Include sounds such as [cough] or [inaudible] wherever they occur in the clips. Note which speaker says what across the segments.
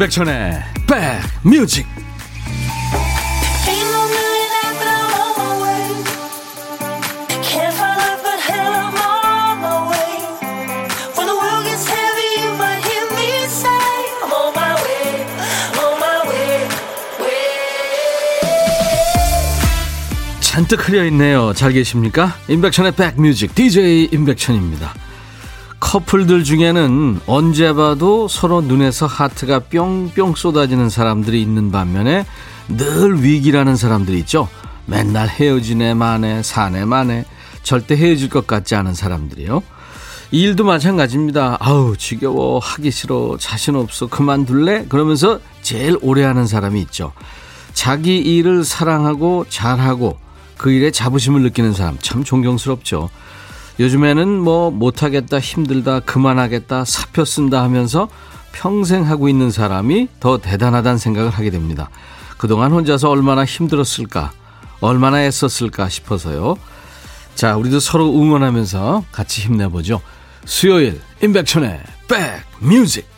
Speaker 1: 임백천의 백뮤직. 잔뜩 흐려있네요. 잘 계십니까? 임백천의 백뮤직. DJ 임백천입니다 커플들 중에는 언제 봐도 서로 눈에서 하트가 뿅뿅 쏟아지는 사람들이 있는 반면에 늘 위기라는 사람들이 있죠. 맨날 헤어지네 마네 사네 마네 절대 헤어질 것 같지 않은 사람들이요. 일도 마찬가지입니다. 아우 지겨워 하기 싫어 자신 없어 그만둘래 그러면서 제일 오래 하는 사람이 있죠. 자기 일을 사랑하고 잘하고 그 일에 자부심을 느끼는 사람 참 존경스럽죠. 요즘에는 뭐 못하겠다, 힘들다, 그만하겠다, 사표 쓴다 하면서 평생 하고 있는 사람이 더 대단하다는 생각을 하게 됩니다. 그동안 혼자서 얼마나 힘들었을까, 얼마나 애썼을까 싶어서요. 자, 우리도 서로 응원하면서 같이 힘내보죠. 수요일, 임백천의 백뮤직.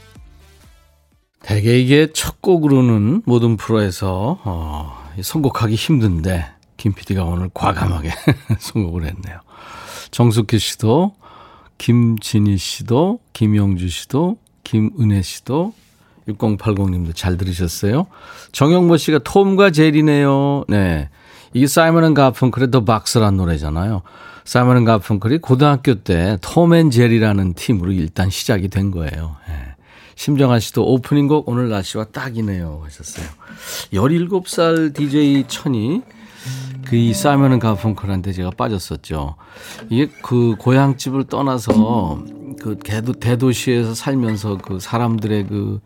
Speaker 1: 대개 이게 첫 곡으로는 모든 프로에서, 어, 선곡하기 힘든데, 김 PD가 오늘 과감하게 [laughs] 선곡을 했네요. 정숙희 씨도, 김진희 씨도, 김영주 씨도, 김은혜 씨도, 6080님도 잘 들으셨어요? 정영모 씨가 톰과 제리네요. 네. 이게 사이먼 앤 가펑클의 The Boxer란 노래잖아요. 사이먼 앤 가펑클이 고등학교 때 톰 앤 제리라는 팀으로 일단 시작이 된 거예요. 네. 심정아 씨도 오프닝 곡 오늘 날씨와 딱이네요 하셨어요. 17살 DJ 천이 그이 사이먼 가펑클한테 제가 빠졌었죠. 이게 그 고향집을 떠나서 그 대도, 대도시에서 살면서 그 사람들의 그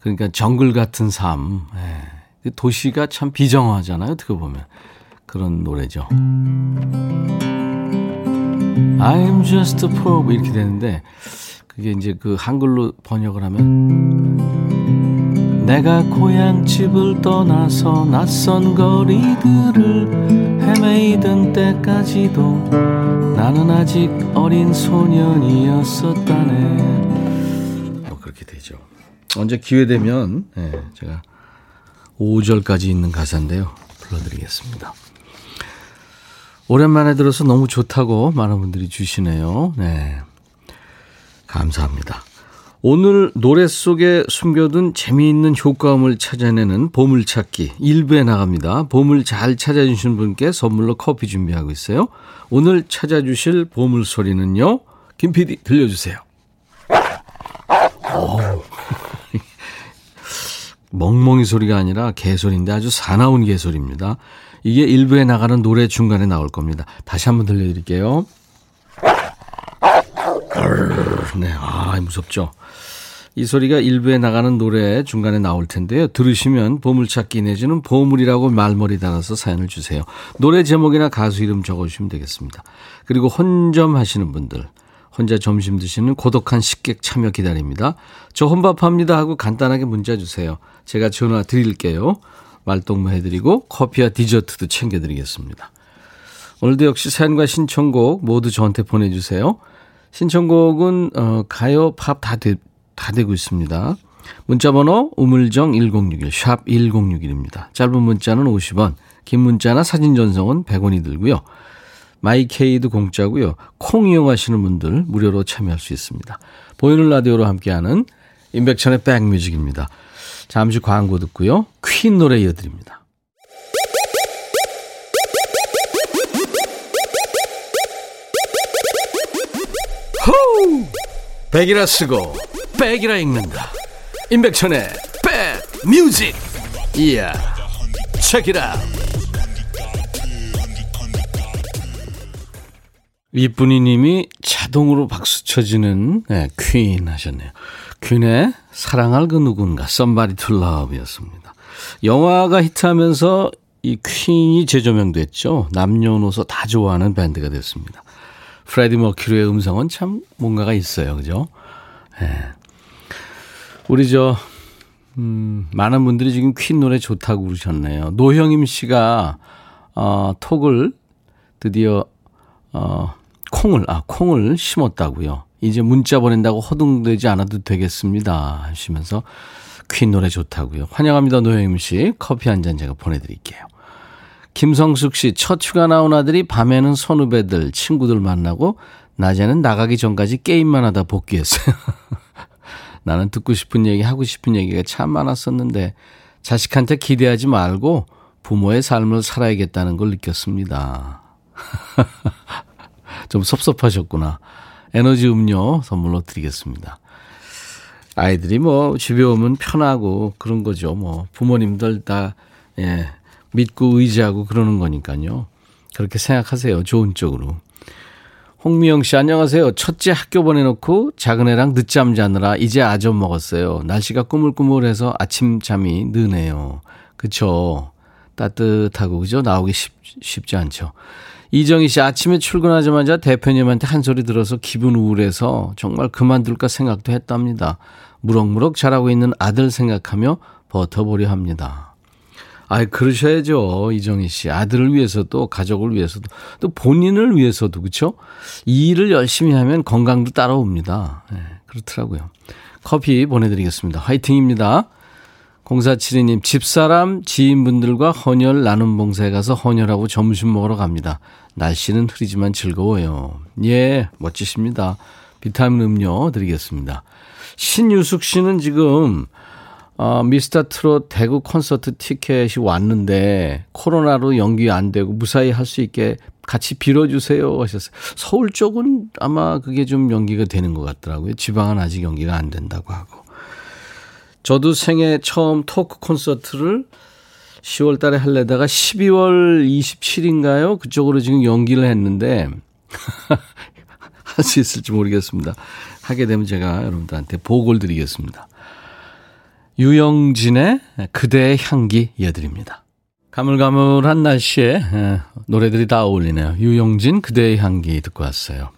Speaker 1: 그러니까 정글 같은 삶. 예. 그 도시가 참 비정화잖아요. 어떻게 보면 그런 노래죠. I'm just a poor 이렇게 되는데 그게 이제 그 한글로 번역을 하면 내가 고향집을 떠나서 낯선 거리들을 헤매이던 때까지도 나는 아직 어린 소년이었었다네. 뭐 그렇게 되죠. 언제 기회 되면 네, 제가 5절까지 있는 가사인데요. 불러드리겠습니다. 오랜만에 들어서 너무 좋다고 많은 분들이 주시네요. 네. 감사합니다. 오늘 노래 속에 숨겨둔 재미있는 효과음을 찾아내는 보물찾기 1부에 나갑니다. 보물 잘 찾아주신 분께 선물로 커피 준비하고 있어요. 오늘 찾아주실 보물 소리는요. 김 PD 들려주세요. [laughs] 멍멍이 소리가 아니라 개소리인데 아주 사나운 개소리입니다. 이게 1부에 나가는 노래 중간에 나올 겁니다. 다시 한번 들려드릴게요. 네, 아, 무섭죠? 이 소리가 일부에 나가는 노래 중간에 나올 텐데요. 들으시면 보물찾기 내지는 보물이라고 말머리 달아서 사연을 주세요. 노래 제목이나 가수 이름 적어주시면 되겠습니다. 그리고 혼점 하시는 분들, 혼자 점심 드시는 고독한 식객 참여 기다립니다. 저 혼밥합니다 하고 간단하게 문자 주세요. 제가 전화 드릴게요. 말동무 해드리고 커피와 디저트도 챙겨드리겠습니다. 오늘도 역시 사연과 신청곡 모두 저한테 보내주세요. 신청곡은 어, 가요, 팝 다 다 되고 있습니다. 문자번호 우물정 1061, 샵 1061입니다. 짧은 문자는 50원, 긴 문자나 사진 전송은 100원이 들고요. 마이케이도 공짜고요. 콩 이용하시는 분들 무료로 참여할 수 있습니다. 보이는 라디오로 함께하는 임백천의 백뮤직입니다. 잠시 광고 듣고요. 퀸 노래 이어드립니다. 호우! 백이라 쓰고 백이라 읽는다. 임백천의 백뮤직. 이야. 책이라. 이쁜이 님이 자동으로 박수 쳐지는 네, 퀸 하셨네요. 퀸의 사랑할 그 누군가 Somebody to Love였습니다. 영화가 히트하면서 이 퀸이 재조명됐죠. 남녀노소 다 좋아하는 밴드가 됐습니다. 프레디 머큐리의 음성은 참 뭔가가 있어요. 그죠? 예. 우리 저, 음, 많은 분들이 지금 퀸 노래 좋다고 그러셨네요. 노영임 씨가, 어, 톡을 드디어, 어, 콩을, 아, 콩을 심었다고요. 이제 문자 보낸다고 허둥대지 않아도 되겠습니다. 하시면서 퀸 노래 좋다고요. 환영합니다, 노영임 씨. 커피 한 잔 제가 보내드릴게요. 김성숙 씨, 첫 휴가 나온 아들이 밤에는 선후배들, 친구들 만나고, 낮에는 나가기 전까지 게임만 하다 복귀했어요. [laughs] 나는 듣고 싶은 얘기, 하고 싶은 얘기가 참 많았었는데, 자식한테 기대하지 말고 부모의 삶을 살아야겠다는 걸 느꼈습니다. [laughs] 좀 섭섭하셨구나. 에너지 음료 선물로 드리겠습니다. 아이들이 뭐 집에 오면 편하고 그런 거죠. 뭐 부모님들 다 예, 믿고 의지하고 그러는 거니까요. 그렇게 생각하세요. 좋은 쪽으로. 홍미영 씨 안녕하세요. 첫째 학교 보내놓고 작은 애랑 늦잠 자느라 이제 아점 먹었어요. 날씨가 꾸물꾸물해서 아침 잠이 느네요. 그쵸? 따뜻하고 그죠? 나오기 쉽, 쉽지 않죠. 이정희 씨 아침에 출근하자마자 대표님한테 한 소리 들어서 기분 우울해서 정말 그만둘까 생각도 했답니다. 무럭무럭 자라고 있는 아들 생각하며 버텨보려 합니다. 아이, 그러셔야죠. 이정희 씨. 아들을 위해서도, 가족을 위해서도, 또 본인을 위해서도, 그쵸? 이 일을 열심히 하면 건강도 따라옵니다. 네, 그렇더라고요. 커피 보내드리겠습니다. 화이팅입니다. 0472님, 집사람, 지인분들과 헌혈 나눔 봉사에 가서 헌혈하고 점심 먹으러 갑니다. 날씨는 흐리지만 즐거워요. 예, 멋지십니다. 비타민 음료 드리겠습니다. 신유숙 씨는 지금, 어, 미스터 트롯 대구 콘서트 티켓이 왔는데, 코로나로 연기 안 되고 무사히 할 수 있게 같이 빌어주세요 하셨어요. 서울 쪽은 아마 그게 좀 연기가 되는 것 같더라고요. 지방은 아직 연기가 안 된다고 하고. 저도 생애 처음 토크 콘서트를 10월 달에 할래다가 12월 27인가요? 그쪽으로 지금 연기를 했는데 [laughs] 할 수 있을지 모르겠습니다. 하게 되면 제가 여러분들한테 보고를 드리겠습니다. 유영진의 그대의 향기 이어드립니다. 가물가물한 날씨에 노래들이 다 어울리네요. 유영진 그대의 향기 듣고 왔어요.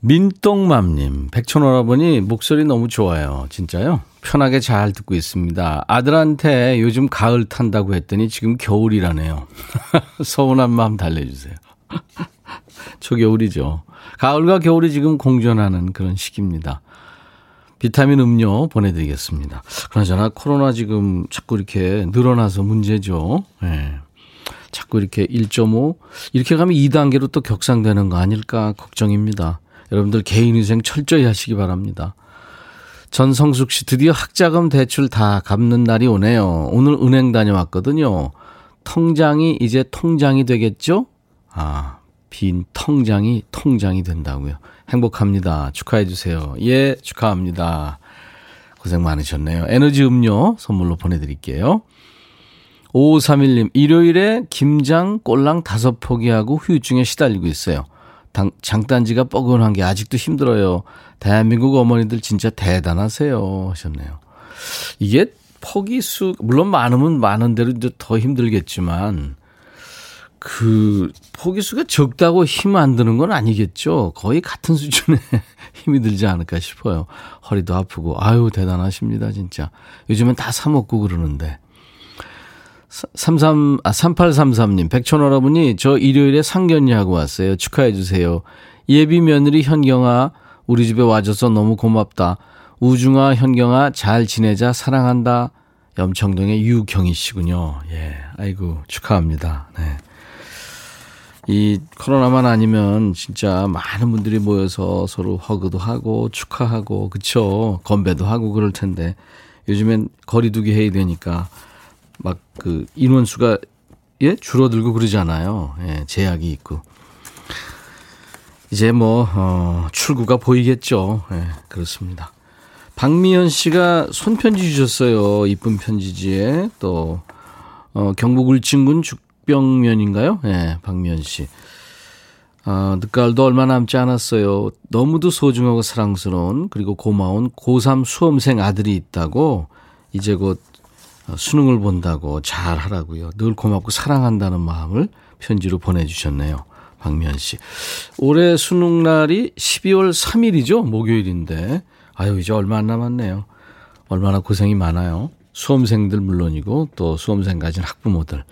Speaker 1: 민똥맘님, 백촌오라버니 목소리 너무 좋아요. 진짜요? 편하게 잘 듣고 있습니다. 아들한테 요즘 가을 탄다고 했더니 지금 겨울이라네요. [laughs] 서운한 마음 달래주세요. [laughs] 초겨울이죠. 가을과 겨울이 지금 공존하는 그런 시기입니다. 비타민 음료 보내드리겠습니다. 그나저나 코로나 지금 자꾸 이렇게 늘어나서 문제죠. 네. 자꾸 이렇게 1.5 이렇게 가면 2단계로 또 격상되는 거 아닐까 걱정입니다. 여러분들 개인위생 철저히 하시기 바랍니다. 전성숙 씨, 드디어 학자금 대출 다 갚는 날이 오네요. 오늘 은행 다녀왔거든요. 통장이 이제 통장이 되겠죠? 아, 빈 통장이 통장이 된다고요. 행복합니다. 축하해 주세요. 예, 축하합니다. 고생 많으셨네요. 에너지 음료 선물로 보내드릴게요. 5531님, 일요일에 김장 꼴랑 다섯 포기하고 후유증에 시달리고 있어요. 당, 장단지가 뻐근한 게 아직도 힘들어요. 대한민국 어머니들 진짜 대단하세요. 하셨네요. 이게 포기수, 물론 많으면 많은 대로 더 힘들겠지만, 그, 포기수가 적다고 힘 안 드는 건 아니겠죠. 거의 같은 수준의 [laughs] 힘이 들지 않을까 싶어요. 허리도 아프고, 아유, 대단하십니다, 진짜. 요즘은 다 사 먹고 그러는데. 33, 아, 3833님, 백천 여러분이 저 일요일에 상견례 하고 왔어요. 축하해 주세요. 예비 며느리 현경아, 우리 집에 와줘서 너무 고맙다. 우중아, 현경아, 잘 지내자, 사랑한다. 염청동의 유경희 씨군요. 예, 아이고, 축하합니다. 네. 이 코로나만 아니면 진짜 많은 분들이 모여서 서로 허그도 하고 축하하고, 그쵸? 건배도 하고 그럴 텐데, 요즘엔 거리두기 해야 되니까 막 그 인원수가 예 줄어들고 그러잖아요. 예, 제약이 있고 이제 뭐 어, 출구가 보이겠죠. 예, 그렇습니다. 박미연 씨가 손편지 주셨어요. 이쁜 편지지에 또 어, 경북 울진군 죽 병면인가요? 예, 박미연 씨. 어, 늦가을도 얼마 남지 않았어요. 너무도 소중하고 사랑스러운 그리고 고마운 고3 수험생 아들이 있다고 이제 곧 어, 수능을 본다고 잘 하라고요. 늘 고맙고 사랑한다는 마음을 편지로 보내주셨네요. 박미연 씨. 올해 수능 날이 12월 3일이죠. 목요일인데. 아유, 이제 얼마 안 남았네요. 얼마나 고생이 많아요. 수험생들 물론이고 또 수험생 가진 학부모들.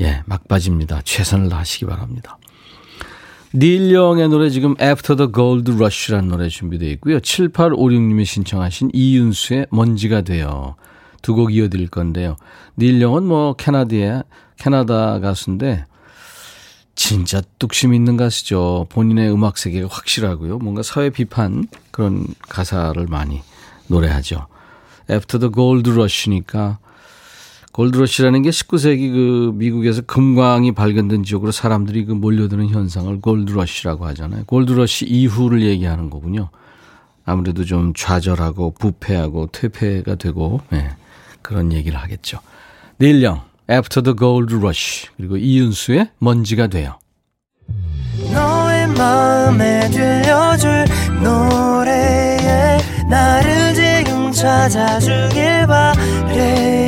Speaker 1: 예, 막바지입니다. 최선을 다하시기 바랍니다. 닐 영의 노래 지금 After the Gold Rush라는 노래 준비되어 있고요. 7856님이 신청하신 이윤수의 먼지가 돼요. 두 곡 이어드릴 건데요. 닐 영은 뭐 캐나다의 캐나다 가수인데 진짜 뚝심 있는 가수죠. 본인의 음악 세계가 확실하고요. 뭔가 사회 비판 그런 가사를 많이 노래하죠. After the Gold Rush니까 골드러시라는 게 19세기 그 미국에서 금광이 발견된 지역으로 사람들이 그 몰려드는 현상을 골드러시라고 하잖아요. 골드러시 이후를 얘기하는 거군요. 아무래도 좀 좌절하고 부패하고 퇴폐가 되고 네, 그런 얘기를 하겠죠. 닐령, After the Gold Rush 그리고 이윤수의 먼지가 돼요. 너의 마음에 들려줄 노래에 나를 지금 찾아주길 바래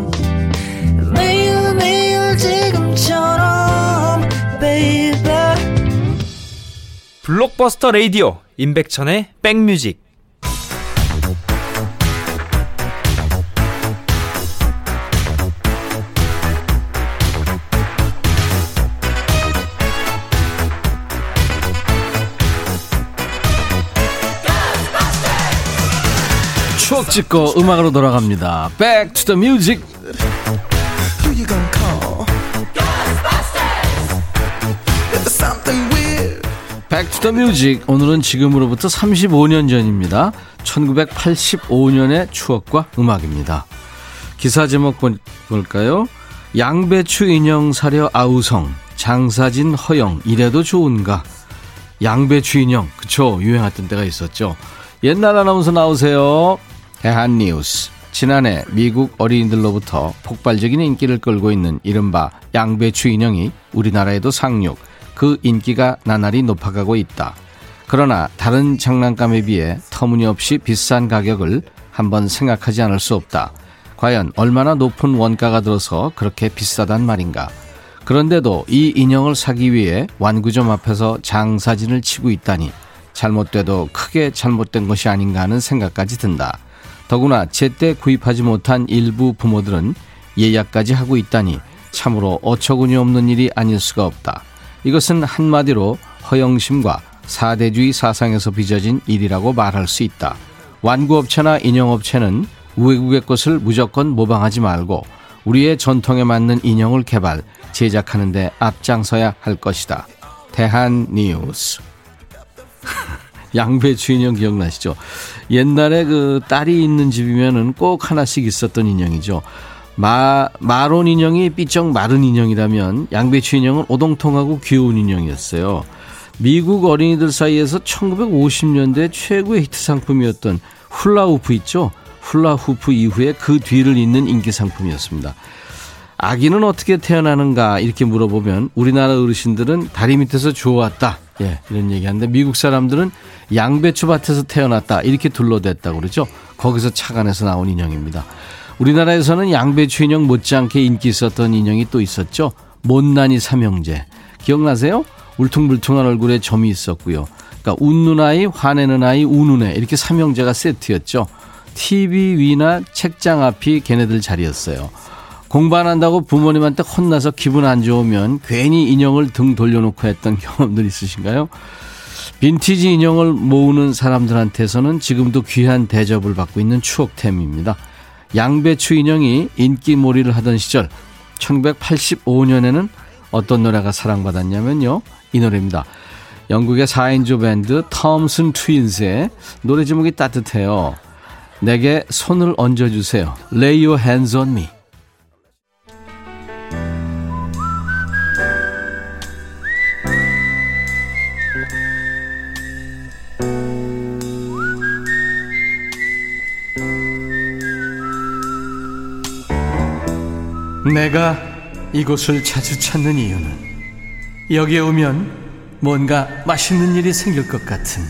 Speaker 2: 블록버스터 레이디오 임백천의 백뮤직
Speaker 1: 추억 찍고 음악으로 돌아갑니다. The music. Back to the Music 오늘은 지금으로부터 35년 전입니다. 1985년의 추억과 음악입니다. 기사 제목 볼까요? 양배추 인형 사려 아우성 장사진 허영 이래도 좋은가? 양배추 인형 그쵸 유행했던 때가 있었죠. 옛날 아나운서 나오세요. 대한 뉴스 지난해 미국 어린이들로부터 폭발적인 인기를 끌고 있는 이른바 양배추 인형이 우리나라에도 상륙 그 인기가 나날이 높아가고 있다. 그러나 다른 장난감에 비해 터무니없이 비싼 가격을 한번 생각하지 않을 수 없다. 과연 얼마나 높은 원가가 들어서 그렇게 비싸단 말인가? 그런데도 이 인형을 사기 위해 완구점 앞에서 장사진을 치고 있다니 잘못돼도 크게 잘못된 것이 아닌가 하는 생각까지 든다. 더구나 제때 구입하지 못한 일부 부모들은 예약까지 하고 있다니 참으로 어처구니 없는 일이 아닐 수가 없다. 이것은 한마디로 허영심과 사대주의 사상에서 빚어진 일이라고 말할 수 있다. 완구업체나 인형업체는 외국의 것을 무조건 모방하지 말고 우리의 전통에 맞는 인형을 개발, 제작하는데 앞장서야 할 것이다. 대한 뉴스. [laughs] 양배추 인형 기억나시죠? 옛날에 그 딸이 있는 집이면은 꼭 하나씩 있었던 인형이죠. 마, 마론 인형이 삐쩍 마른 인형이라면 양배추 인형은 오동통하고 귀여운 인형이었어요. 미국 어린이들 사이에서 1950년대 최고의 히트 상품이었던 훌라후프 있죠? 훌라후프 이후에 그 뒤를 잇는 인기 상품이었습니다. 아기는 어떻게 태어나는가 이렇게 물어보면 우리나라 어르신들은 다리 밑에서 주워왔다. 예, 이런 얘기하는데 미국 사람들은 양배추 밭에서 태어났다. 이렇게 둘러댔다고 그러죠. 거기서 착안해서 나온 인형입니다. 우리나라에서는 양배추 인형 못지않게 인기 있었던 인형이 또 있었죠. 못난이 삼형제. 기억나세요? 울퉁불퉁한 얼굴에 점이 있었고요. 그러니까 웃는 아이, 화내는 아이, 우는 애 이렇게 삼형제가 세트였죠. TV 위나 책장 앞이 걔네들 자리였어요. 공부 안 한다고 부모님한테 혼나서 기분 안 좋으면 괜히 인형을 등 돌려놓고 했던 경험들 있으신가요? 빈티지 인형을 모으는 사람들한테서는 지금도 귀한 대접을 받고 있는 추억템입니다. 양배추 인형이 인기몰이를 하던 시절 1985년에는 어떤 노래가 사랑받았냐면요. 이 노래입니다. 영국의 4인조 밴드 톰슨 트윈스의 노래 제목이 따뜻해요. 내게 손을 얹어주세요. Lay your hands on me. 내가 이곳을 자주 찾는 이유는 여기에 오면 뭔가 맛있는 일이 생길 것 같은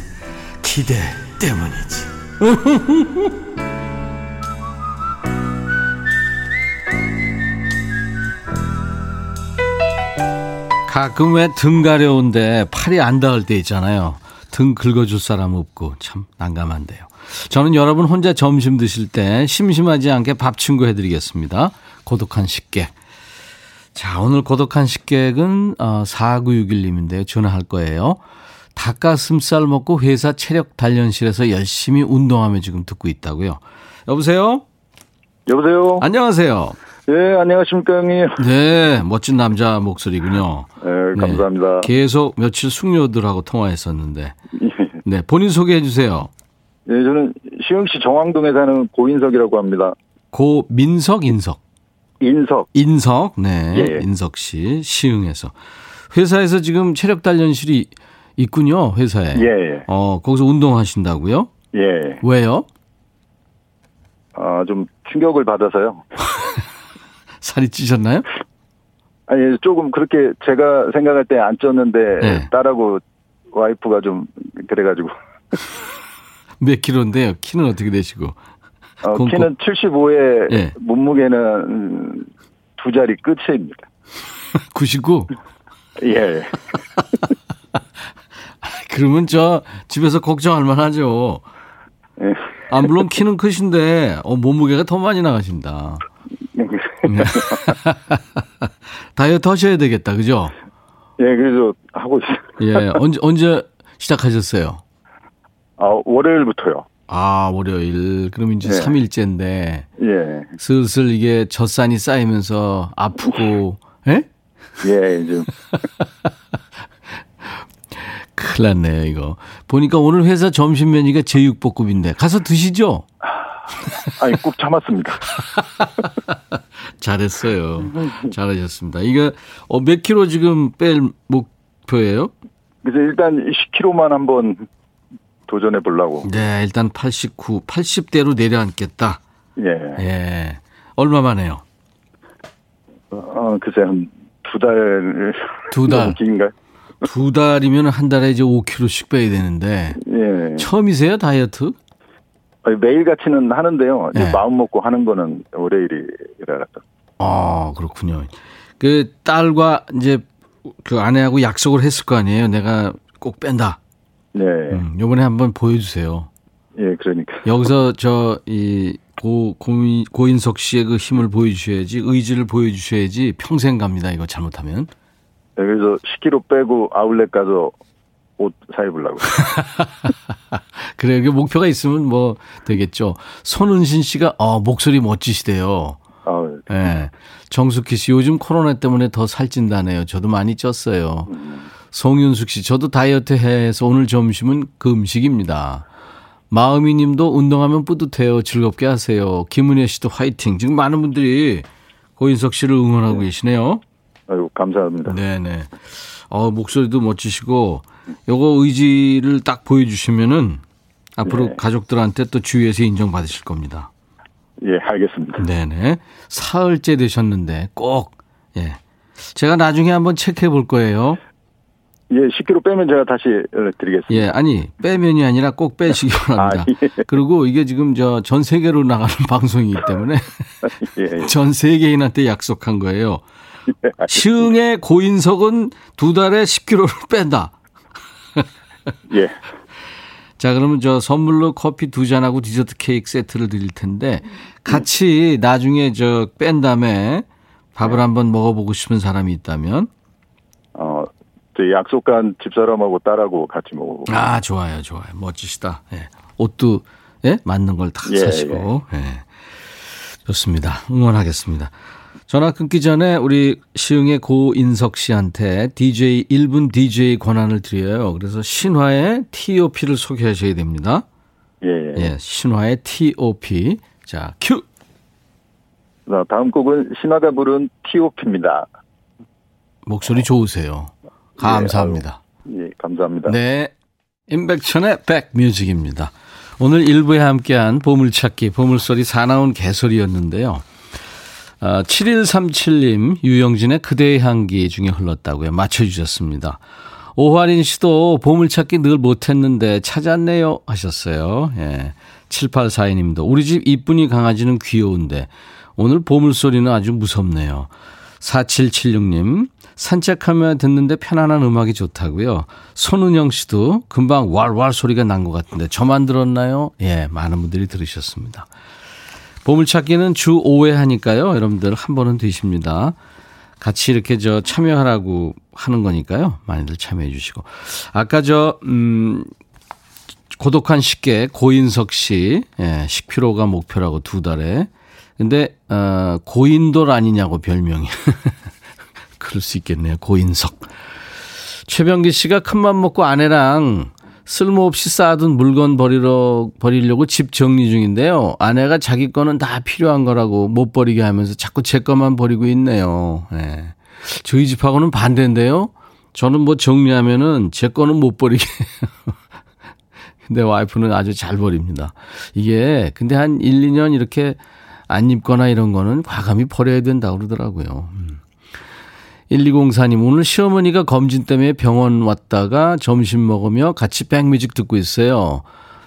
Speaker 1: 기대 때문이지. [laughs] 가끔 왜 등 가려운데 팔이 안 닿을 때 있잖아요. 등 긁어줄 사람 없고 참 난감한데요. 저는 여러분 혼자 점심 드실 때 심심하지 않게 밥 친구 해드리겠습니다. 고독한 식객. 자, 오늘 고독한 식객은 4961님인데요. 어, 전화할 거예요. 닭가슴살 먹고 회사 체력 단련실에서 열심히 운동하며 지금 듣고 있다고요. 여보세요?
Speaker 3: 여보세요?
Speaker 1: 안녕하세요.
Speaker 3: 네, 안녕하십니까, 형님.
Speaker 1: 네, 멋진 남자 목소리군요.
Speaker 3: 네, 감사합니다.
Speaker 1: 네, 계속 며칠 숙녀들하고 통화했었는데. 네, 본인 소개해 주세요.
Speaker 3: 네, 저는 시흥시 정왕동에 사는 고인석이라고 합니다.
Speaker 1: 고민석, 인석.
Speaker 3: 인석.
Speaker 1: 인석, 네.
Speaker 3: 예.
Speaker 1: 인석 씨, 시흥에서. 회사에서 지금 체력 단련실이 있군요, 회사에.
Speaker 3: 예.
Speaker 1: 어, 거기서 운동하신다고요?
Speaker 3: 예.
Speaker 1: 왜요?
Speaker 3: 아, 좀 충격을 받아서요. [laughs]
Speaker 1: 살이 찌셨나요?
Speaker 3: 아니, 조금 그렇게 제가 생각할 때 안 쪘는데,
Speaker 1: 네.
Speaker 3: 딸하고 와이프가 좀, 그래가지고. [laughs]
Speaker 1: 몇 킬로인데요? 키는 어떻게 되시고?
Speaker 3: 어,
Speaker 1: 공-
Speaker 3: 키는 75에,
Speaker 1: 예.
Speaker 3: 몸무게는 음, 두 자리 끝입니다. [laughs]
Speaker 1: 99?
Speaker 3: 예. [laughs]
Speaker 1: 그러면 저 집에서 걱정할 만하죠.
Speaker 3: 예.
Speaker 1: 아, 물론 키는 크신데, 어, 몸무게가 더 많이 나가신다. 네. [laughs] 다이어트 하셔야 되겠다, 그죠?
Speaker 3: 예, 그래서 하고 있어요.
Speaker 1: 예, 언제, 언제 시작하셨어요?
Speaker 3: 아, 월요일부터요.
Speaker 1: 아, 월요일. 그럼 이제
Speaker 3: 네.
Speaker 1: 삼 3일째인데,
Speaker 3: 예.
Speaker 1: 슬슬 이게 젖산이 쌓이면서 아프고, 예?
Speaker 3: 예, 이제. [laughs]
Speaker 1: 큰일 났네요, 이거. 보니까 오늘 회사 점심 메뉴가 제육볶음인데, 가서 드시죠?
Speaker 3: 아니, 꾹 참았습니다. [laughs]
Speaker 1: 잘했어요. 잘하셨습니다. 이거, 어, 몇 킬로 지금 뺄 목표예요?
Speaker 3: 그래서 일단 10kg만 한번 도전해 보려고.
Speaker 1: 네, 일단 89, 80대로 내려앉겠다.
Speaker 3: 예.
Speaker 1: 예. 얼마 만에요?
Speaker 3: 어, 글쎄, 한 두 달.
Speaker 1: 두 달.
Speaker 3: 긴가요?
Speaker 1: 두 달이면 한 달에 이제 5kg씩 빼야 되는데,
Speaker 3: 예.
Speaker 1: 처음이세요, 다이어트?
Speaker 3: 아니, 매일같이는 하는데요.
Speaker 1: 네.
Speaker 3: 마음 먹고 하는 거는 월요일이라.
Speaker 1: 아, 그렇군요. 그 딸과 이제 그 아내하고 약속을 했을 거 아니에요. 내가 꼭 뺀다.
Speaker 3: 네.
Speaker 1: 음, 요번에 한번 보여주세요.
Speaker 3: 예, 그러니까.
Speaker 1: 여기서 저 이 고, 고, 고인석 씨의 그 힘을 보여주셔야지, 의지를 보여주셔야지 평생 갑니다. 이거 잘못하면.
Speaker 3: 네, 그래서 10kg 빼고 아울렛 가서 옷 사입으려고. [laughs]
Speaker 1: 그래, 그 목표가 있으면 뭐 되겠죠. 손은신 씨가, 어, 목소리 멋지시대요.
Speaker 3: 아,
Speaker 1: 예. 정숙희 씨, 요즘 코로나 때문에 더 살찐다네요. 저도 많이 쪘어요. 송윤숙 씨, 저도 다이어트 해서 오늘 점심은 그 음식입니다. 마음이 님도 운동하면 뿌듯해요. 즐겁게 하세요. 김은혜 씨도 화이팅. 지금 많은 분들이 고인석 씨를 응원하고 계시네요.
Speaker 3: 아유, 감사합니다.
Speaker 1: 네네. 어, 목소리도 멋지시고, 요거 의지를 딱 보여주시면은 앞으로
Speaker 3: 네.
Speaker 1: 가족들한테 또 주위에서 인정받으실 겁니다.
Speaker 3: 예, 알겠습니다.
Speaker 1: 네네. 사흘째 되셨는데 꼭, 예. 제가 나중에 한번 체크해 볼 거예요.
Speaker 3: 예, 10kg 빼면 제가 다시 연락드리겠습니다.
Speaker 1: 예, 아니, 빼면이 아니라 꼭 빼시기 바랍니다. [laughs]
Speaker 3: 아, 예.
Speaker 1: 그리고 이게 지금 저 전 세계로 나가는 [laughs] 방송이기 때문에 [laughs]
Speaker 3: 예, 예.
Speaker 1: 전 세계인한테 약속한 거예요. 시흥의 고인석은 두 달에 10kg를 뺀다.
Speaker 3: 예.
Speaker 1: 자, 그러면 저 선물로 커피 두 잔하고 디저트 케이크 세트를 드릴 텐데 같이 나중에 저 뺀 다음에 밥을 한번 먹어보고 싶은 사람이 있다면
Speaker 3: 어, 저 약속한 집사람하고 딸하고 같이 먹고.
Speaker 1: 아, 좋아요, 좋아요. 멋지시다. 예. 옷도 예? 맞는 걸다
Speaker 3: 예,
Speaker 1: 사시고. 예. 좋습니다. 응원하겠습니다. 전화 끊기 전에 우리 시흥의 고인석 씨한테 DJ 1분 DJ 권한을 드려요. 그래서 신화의 TOP를 소개하셔야 됩니다.
Speaker 3: 예, 예.
Speaker 1: 예, 신화의 TOP. 자, 큐.
Speaker 3: 자, 다음 곡은 신화가 부른 T.O.P입니다.
Speaker 1: 목소리 좋으세요. 감사합니다.
Speaker 3: 예, 감사합니다.
Speaker 1: 네. 임백천의 백뮤직입니다. 오늘 일부에 함께한 보물찾기, 보물소리 사나운 개소리였는데요. 아, 7137님, 유영진의 그대의 향기 중에 흘렀다고요. 맞춰주셨습니다. 오화린 씨도 보물찾기 늘 못했는데 찾았네요 하셨어요. 예. 7842님도 우리 집 이쁜이 강아지는 귀여운데 오늘 보물소리는 아주 무섭네요. 4776님 산책하며 듣는데 편안한 음악이 좋다고요. 손은영 씨도 금방 왈왈 소리가 난 것 같은데 저만 들었나요? 예, 많은 분들이 들으셨습니다. 보물찾기는 주 5회 하니까요. 여러분들 한 번은 되십니다. 같이 이렇게 저 참여하라고 하는 거니까요. 많이들 참여해 주시고. 아까 저, 음, 고독한 식객 고인석 씨, 예, 식피로가 목표라고 두 달에. 근데, 어, 고인돌 아니냐고 별명이. [laughs] 그럴 수 있겠네요. 고인석. 최병기 씨가 큰맘 먹고 아내랑 쓸모없이 쌓아둔 물건 버리러, 버리려고 집 정리 중인데요. 아내가 자기 거는 다 필요한 거라고 못 버리게 하면서 자꾸 제 것만 버리고 있네요. 네. 저희 집하고는 반대인데요. 저는 뭐 정리하면은 제 거는 못 버리게. [laughs] 근데 와이프는 아주 잘 버립니다. 이게 근데 한 1, 2년 이렇게 안 입거나 이런 거는 과감히 버려야 된다고 그러더라고요. 음. 1204님, 오늘 시어머니가 검진 때문에 병원 왔다가 점심 먹으며 같이 백뮤직 듣고 있어요.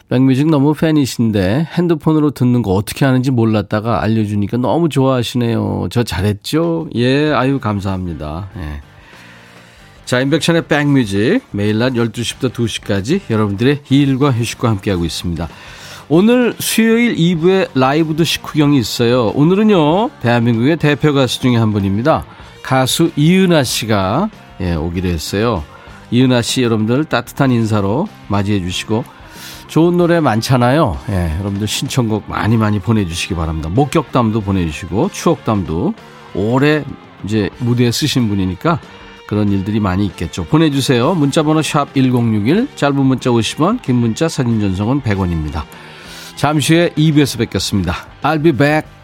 Speaker 1: 백뮤직 너무 팬이신데 핸드폰으로 듣는 거 어떻게 하는지 몰랐다가 알려주니까 너무 좋아하시네요. 저 잘했죠? 예, 아유, 감사합니다. 예. 자, 인백션의 백뮤직 매일 낮 12시부터 2시까지 여러분들의 일과 휴식과 함께하고 있습니다. 오늘 수요일 2부에 라이브도 식후경이 있어요. 오늘은요, 대한민국의 대표 가수 중에 한 분입니다. 가수 이은아 씨가 예, 오기로 했어요. 이은아 씨 여러분들 따뜻한 인사로 맞이해 주시고 좋은 노래 많잖아요. 예, 여러분들 신청곡 많이 많이 보내주시기 바랍니다. 목격담도 보내주시고 추억담도 오래 이제 무대에 쓰신 분이니까 그런 일들이 많이 있겠죠. 보내주세요. 문자번호 샵 1061, 짧은 문자 50원, 긴 문자 사진 전송은 100원입니다. 잠시 후에 2부에서 뵙겠습니다. I'll be back.